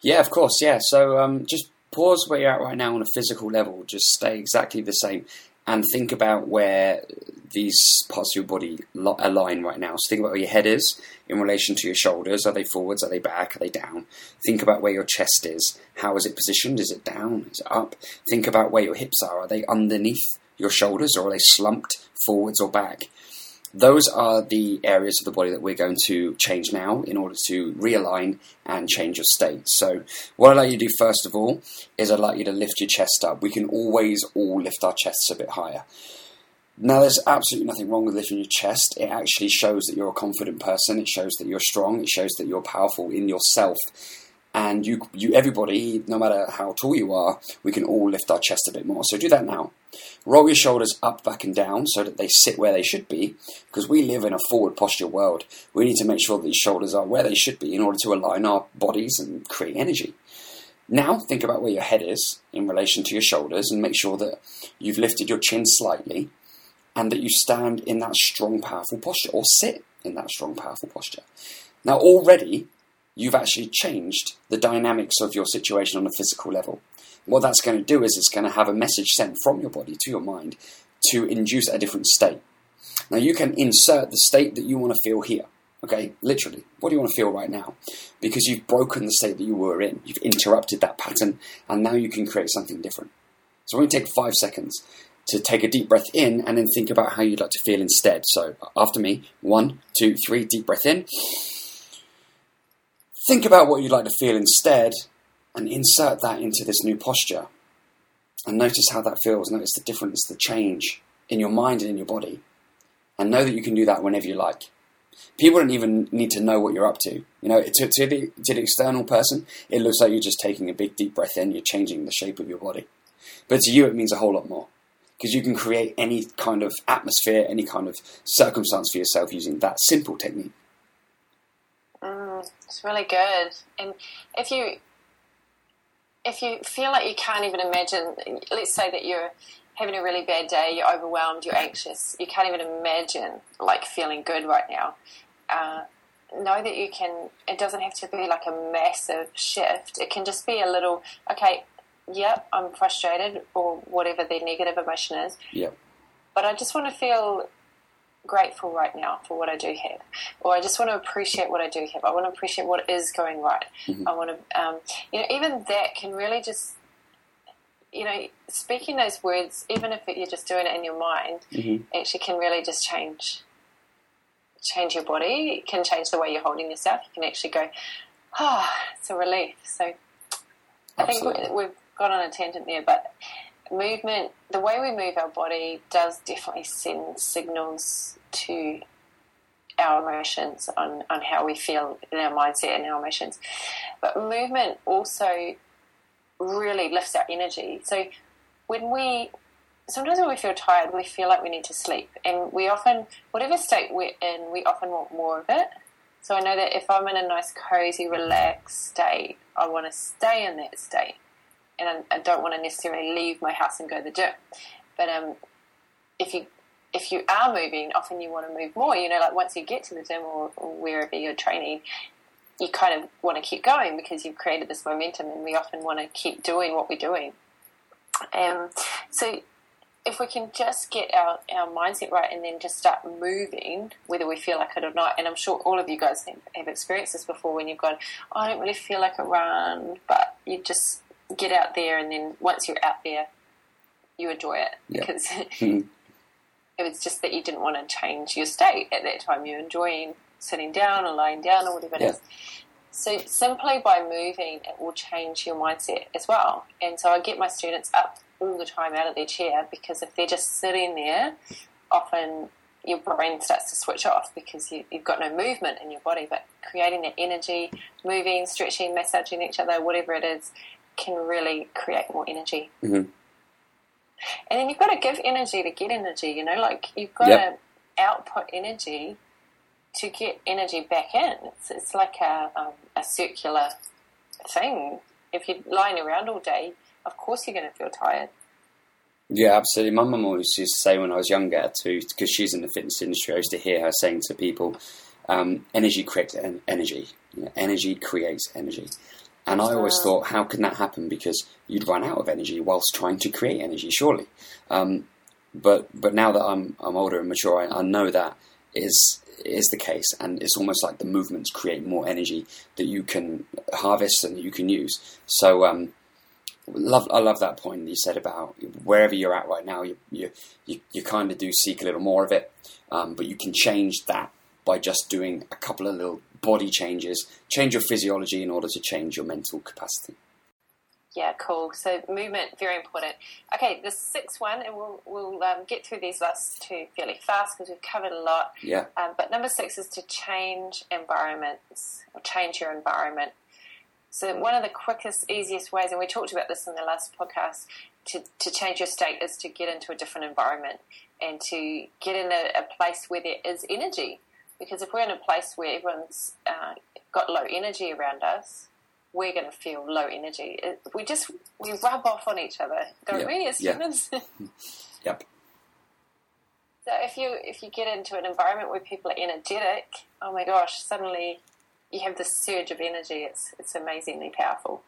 [SPEAKER 1] Yeah, of course. Yeah. So um, just pause where you're at right now on a physical level. Just stay exactly the same and think about where these parts of your body align right now. So think about where your head is in relation to your shoulders. Are they forwards? Are they back? Are they down? Think about where your chest is. How is it positioned? Is it down? Is it up? Think about where your hips are. Are they underneath your shoulders or are they slumped forwards or back? Those are the areas of the body that we're going to change now in order to realign and change your state. So, what I'd like you to do first of all is I'd like you to lift your chest up. We can always all lift our chests a bit higher. Now, there's absolutely nothing wrong with lifting your chest. It actually shows that you're a confident person. It shows that you're strong. It shows that you're powerful in yourself. And you, you, everybody, no matter how tall you are, we can all lift our chest a bit more. So do that now. Roll your shoulders up, back, and down so that they sit where they should be. Because we live in a forward posture world. We need to make sure that these shoulders are where they should be in order to align our bodies and create energy. Now, think about where your head is in relation to your shoulders and make sure that you've lifted your chin slightly and that you stand in that strong, powerful posture or sit in that strong, powerful posture. Now, already, you've actually changed the dynamics of your situation on a physical level. What that's going to do is it's going to have a message sent from your body to your mind to induce a different state. Now, you can insert the state that you want to feel here. Okay, literally, what do you want to feel right now? Because you've broken the state that you were in, you've interrupted that pattern, and now you can create something different. So, we're going to take five seconds to take a deep breath in and then think about how you'd like to feel instead. So, after me, one, two, three, deep breath in. Think about what you'd like to feel instead and insert that into this new posture. And notice how that feels. Notice the difference, the change in your mind and in your body. And know that you can do that whenever you like. People don't even need to know what you're up to. You know, to, to, the, to the external person, it looks like you're just taking a big deep breath in, you're changing the shape of your body. But to you, it means a whole lot more. Because you can create any kind of atmosphere, any kind of circumstance for yourself using that simple technique.
[SPEAKER 2] It's really good. And if you if you feel like you can't even imagine, let's say that you're having a really bad day, you're overwhelmed, you're anxious, you can't even imagine like feeling good right now. Uh, know that you can. It doesn't have to be like a massive shift. It can just be a little. Okay, yep, I'm frustrated or whatever the negative emotion is.
[SPEAKER 1] Yep.
[SPEAKER 2] But I just want to feel grateful right now for what I do have, or I just want to appreciate what I do have. I want to appreciate what is going right.
[SPEAKER 1] Mm-hmm.
[SPEAKER 2] I want to, um, you know, even that can really just, you know, speaking those words, even if you're just doing it in your mind,
[SPEAKER 1] Mm-hmm.
[SPEAKER 2] actually can really just change, change your body. It can change the way you're holding yourself. You can actually go, ah, it's a relief. So I think we- we've gone on a tangent there, but movement, the way we move our body does definitely send signals to our emotions on, on how we feel in our mindset and our emotions. But movement also really lifts our energy. So when we sometimes when we feel tired, we feel like we need to sleep, and we often, whatever state we're in, we often want more of it. So I know that if I'm in a nice, cozy, relaxed state, I want to stay in that state, and I, I don't want to necessarily leave my house and go to the gym. But um, if you if you are moving, often you want to move more. You know, like once you get to the gym or, or wherever you're training, you kind of want to keep going because you've created this momentum, and we often want to keep doing what we're doing. Um, so if we can just get our, our mindset right and then just start moving, whether we feel like it or not, and I'm sure all of you guys have, experienced this before when you've gone, oh, I don't really feel like a run, but you just get out there and then once you're out there, you enjoy it because
[SPEAKER 1] Mhm.
[SPEAKER 2] it was just that you didn't want to change your state at that time. You're enjoying sitting down or lying down or whatever it
[SPEAKER 1] Yeah.
[SPEAKER 2] is. So simply by moving, it will change your mindset as well. And so I get my students up all the time out of their chair because if they're just sitting there, often your brain starts to switch off because you, you've got no movement in your body. But creating that energy, moving, stretching, massaging each other, whatever it is, can really create more energy.
[SPEAKER 1] Mhm.
[SPEAKER 2] And then you've got to give energy to get energy. You know, like you've got
[SPEAKER 1] Yep.
[SPEAKER 2] to output energy to get energy back in. It's, it's like a, um, a circular thing. If you're lying around all day, of course you're going to feel tired.
[SPEAKER 1] Yeah, absolutely. My mum always used to say when I was younger, too, because she's in the fitness industry, I used to hear her saying to people, um, energy creates en- energy. You know, energy creates energy. And I always
[SPEAKER 2] Wow.
[SPEAKER 1] thought, how can that happen? Because you'd run out of energy whilst trying to create energy, surely. Um, but but now that I'm I'm older and mature, I, I know that is is the case, and it's almost like the movements create more energy that you can harvest and you can use. So um, love I love that point that you said about wherever you're at right now, you you you, you kind of do seek a little more of it, um, but you can change that by just doing a couple of little body changes, change your physiology in order to change your mental capacity.
[SPEAKER 2] Yeah, cool. So movement, very important. Okay, the sixth one, and we'll, we'll um, get through these last two fairly fast because we've covered a lot.
[SPEAKER 1] Yeah,
[SPEAKER 2] Um, but number six is to change environments or change your environment. So one of the quickest, easiest ways, and we talked about this in the last podcast, to, to change your state is to get into a different environment and to get in a, a place where there is energy. Because if we're in a place where everyone's uh, got low energy around us, we're going to feel low energy. It, we just we rub off on each other, don't
[SPEAKER 1] Yeah,
[SPEAKER 2] we, as
[SPEAKER 1] yeah.
[SPEAKER 2] humans?
[SPEAKER 1] yep,
[SPEAKER 2] So if you if you get into an environment where people are energetic, oh my gosh, suddenly you have this surge of energy. It's it's amazingly powerful.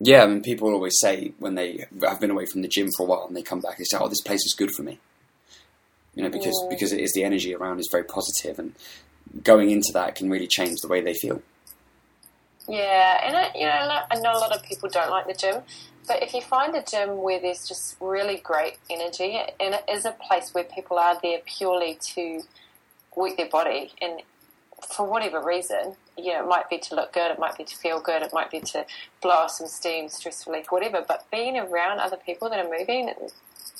[SPEAKER 1] yeah. I mean, people always say when they have been away from the gym for a while and they come back, they say, "Oh, this place is good for me." You know, because
[SPEAKER 2] Yeah.
[SPEAKER 1] because it is the energy around is very positive, and going into that can really change the way they feel.
[SPEAKER 2] Yeah, and I, you know, I know- a lot of people don't like the gym, but if you find a gym where there's just really great energy, and it is a place where people are there purely to work their body, and for whatever reason, you know, it might be to look good, it might be to feel good, it might be to blow off some steam, stress relief, whatever. But being around other people that are moving,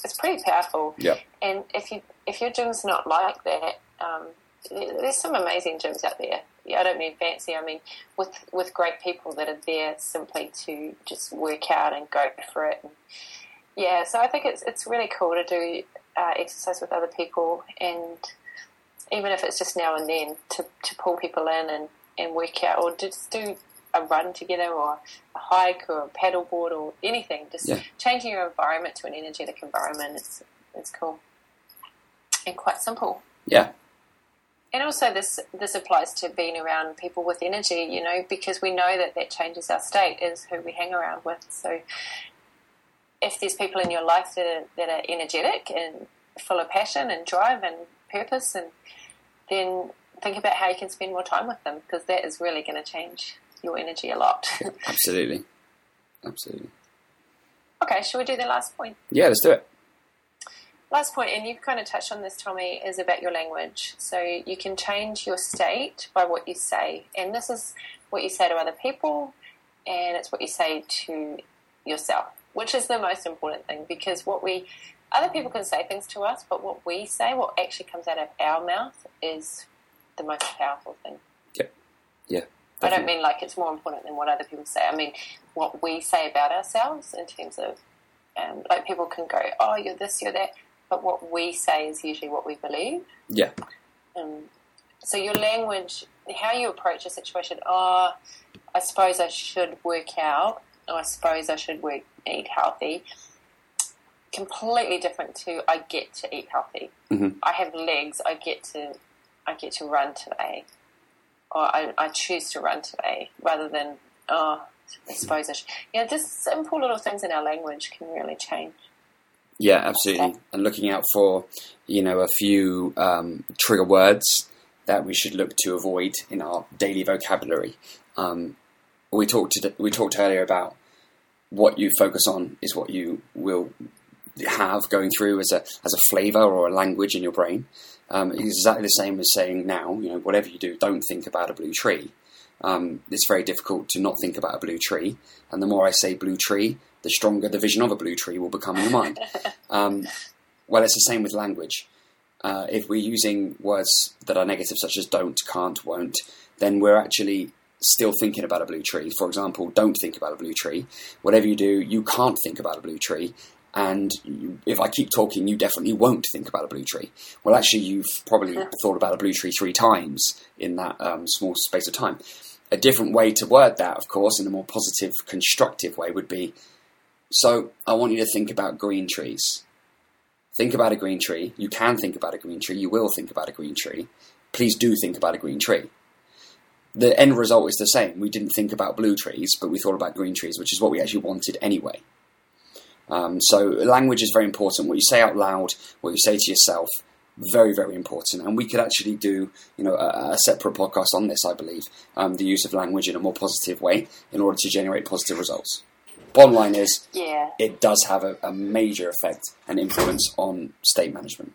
[SPEAKER 2] it's pretty powerful.
[SPEAKER 1] Yeah.
[SPEAKER 2] And if you if your gym's not like that, um, there's some amazing gyms out there. Yeah, I don't mean fancy. I mean with with great people that are there simply to just work out and go for it. And yeah, so I think it's it's really cool to do uh, exercise with other people, and even if it's just now and then to, to pull people in and and work out, or just do a run together, or a hike, or a paddleboard, or anything. Just
[SPEAKER 1] Yeah.
[SPEAKER 2] changing your environment to an energetic environment is is cool and quite simple.
[SPEAKER 1] Yeah,
[SPEAKER 2] And also, this this applies to being around people with energy, you know, because we know that that changes our state is who we hang around with. So, if there's people in your life that are, that are energetic and full of passion and drive and purpose, and then think about how you can spend more time with them because that is really going to change your energy a lot.
[SPEAKER 1] absolutely, absolutely.
[SPEAKER 2] okay, shall we do the last point?
[SPEAKER 1] Yeah, let's do it.
[SPEAKER 2] Last point, and you've kind of touched on this, Tommy, is about your language. So you can change your state by what you say, and this is what you say to other people, and it's what you say to yourself, which is the most important thing because what we other people can say things to us, but what we say, what actually comes out of our mouth, is the most powerful thing.
[SPEAKER 1] Yeah,
[SPEAKER 2] I don't mean like it's more important than what other people say. I mean what we say about ourselves in terms of, um, like people can go, oh, you're this, you're that, but what we say is usually what we believe.
[SPEAKER 1] Yeah,
[SPEAKER 2] Um, so your language, how you approach a situation, oh, I suppose I should work out, or I suppose I should work, eat healthy. Completely different to I get to eat healthy.
[SPEAKER 1] Mhm.
[SPEAKER 2] I have legs. I get to, I get to run today, or I, I choose to run today, rather than oh, I suppose I should. Know, just simple little things in our language can really change.
[SPEAKER 1] yeah, absolutely. And looking out for you know a few um, trigger words that we should look to avoid in our daily vocabulary. Um, we talked to, we talked earlier about what you focus on is what you will have going through as a as a flavor or a language in your brain. Um, it's exactly the same as saying now, you know, whatever you do, don't think about a blue tree. Um, it's very difficult to not think about a blue tree, and the more I say blue tree, the stronger the vision of a blue tree will become in your mind. Um, well, it's the same with language. Uh, if we're using words that are negative, such as don't, can't, won't, then we're actually still thinking about a blue tree. For example, don't think about a blue tree. Whatever you do, you can't think about a blue tree. And you, if I keep talking, you definitely won't think about a blue tree. Well, actually, you've probably thought about a blue tree three times in that um, small space of time. A different way to word that, of course, in a more positive, constructive way, would be so I want you to think about green trees. Think about a green tree. You can think about a green tree. You will think about a green tree. Please do think about a green tree. The end result is the same. We didn't think about blue trees, but we thought about green trees, which is what we actually wanted anyway. Um, so language is very important. What you say out loud, what you say to yourself, very very important. And we could actually do you know a, a separate podcast on this. I believe um, the use of language in a more positive way in order to generate positive results. Bottom line is
[SPEAKER 2] Yeah.
[SPEAKER 1] it does have a, a major effect and influence on state management.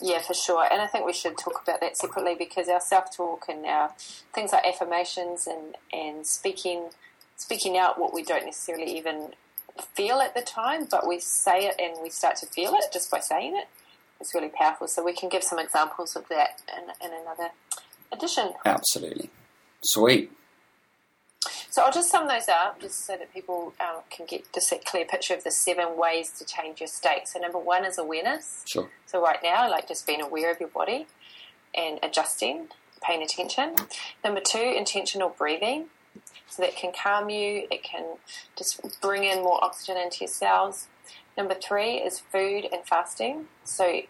[SPEAKER 2] Yeah, for sure. And I think we should talk about that separately because our self talk and our things like affirmations and, and speaking speaking out what we don't necessarily even feel at the time, but we say it and we start to feel it just by saying it. It's really powerful. So we can give some examples of that in, in another edition.
[SPEAKER 1] Absolutely. Sweet.
[SPEAKER 2] So I'll just sum those up just so that people um, can get just a clear picture of the seven ways to change your state. So number one is awareness.
[SPEAKER 1] Sure.
[SPEAKER 2] So right now, like just being aware of your body and adjusting, paying attention. Number two, intentional breathing. So that can calm you. It can just bring in more oxygen into your cells. Number three is food and fasting. So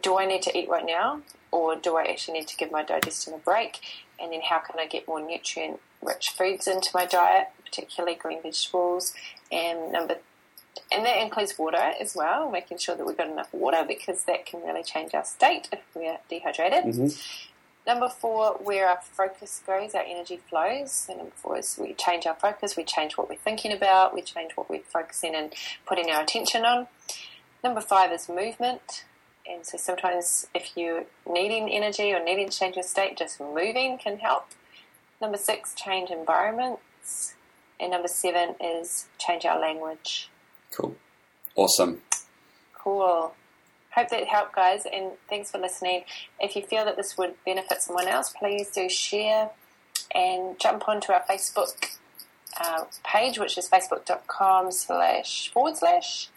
[SPEAKER 2] do I need to eat right now or do I actually need to give my digestion a break? And then how can I get more nutrient rich foods into my diet, particularly green vegetables? And number and that includes water as well, making sure that we've got enough water because that can really change our state if we're dehydrated.
[SPEAKER 1] Mhm.
[SPEAKER 2] Number four, where our focus goes, our energy flows. So number four is we change our focus, we change what we're thinking about, we change what we're focusing and putting our attention on. Number five is movement. And so sometimes if you're needing energy or needing to change your state, just moving can help. Number six, change environments. And number seven is change our language.
[SPEAKER 1] Cool. Awesome.
[SPEAKER 2] Cool. Hope that helped, guys, and thanks for listening. If you feel that this would benefit someone else, please do share and jump onto our Facebook uh, page, which is facebook.com slash forward slash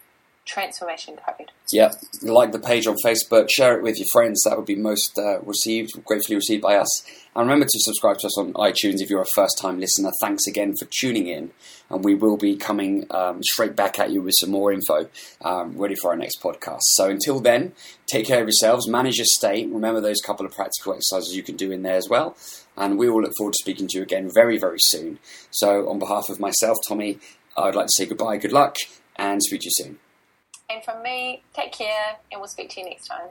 [SPEAKER 2] transformation code.
[SPEAKER 1] Yeah, like the page on Facebook, share it with your friends. That would be most uh, received, gratefully received by us. And remember to subscribe to us on iTunes if you're a first time listener. Thanks again for tuning in. And we will be coming um, straight back at you with some more info um, ready for our next podcast. So until then, take care of yourselves, manage your state. Remember those couple of practical exercises you can do in there as well. And we will look forward to speaking to you again very, very soon. So, on behalf of myself, Tommy, I'd like to say goodbye, good luck, and speak to you soon.
[SPEAKER 2] And from me, take care, and we'll speak to you next time.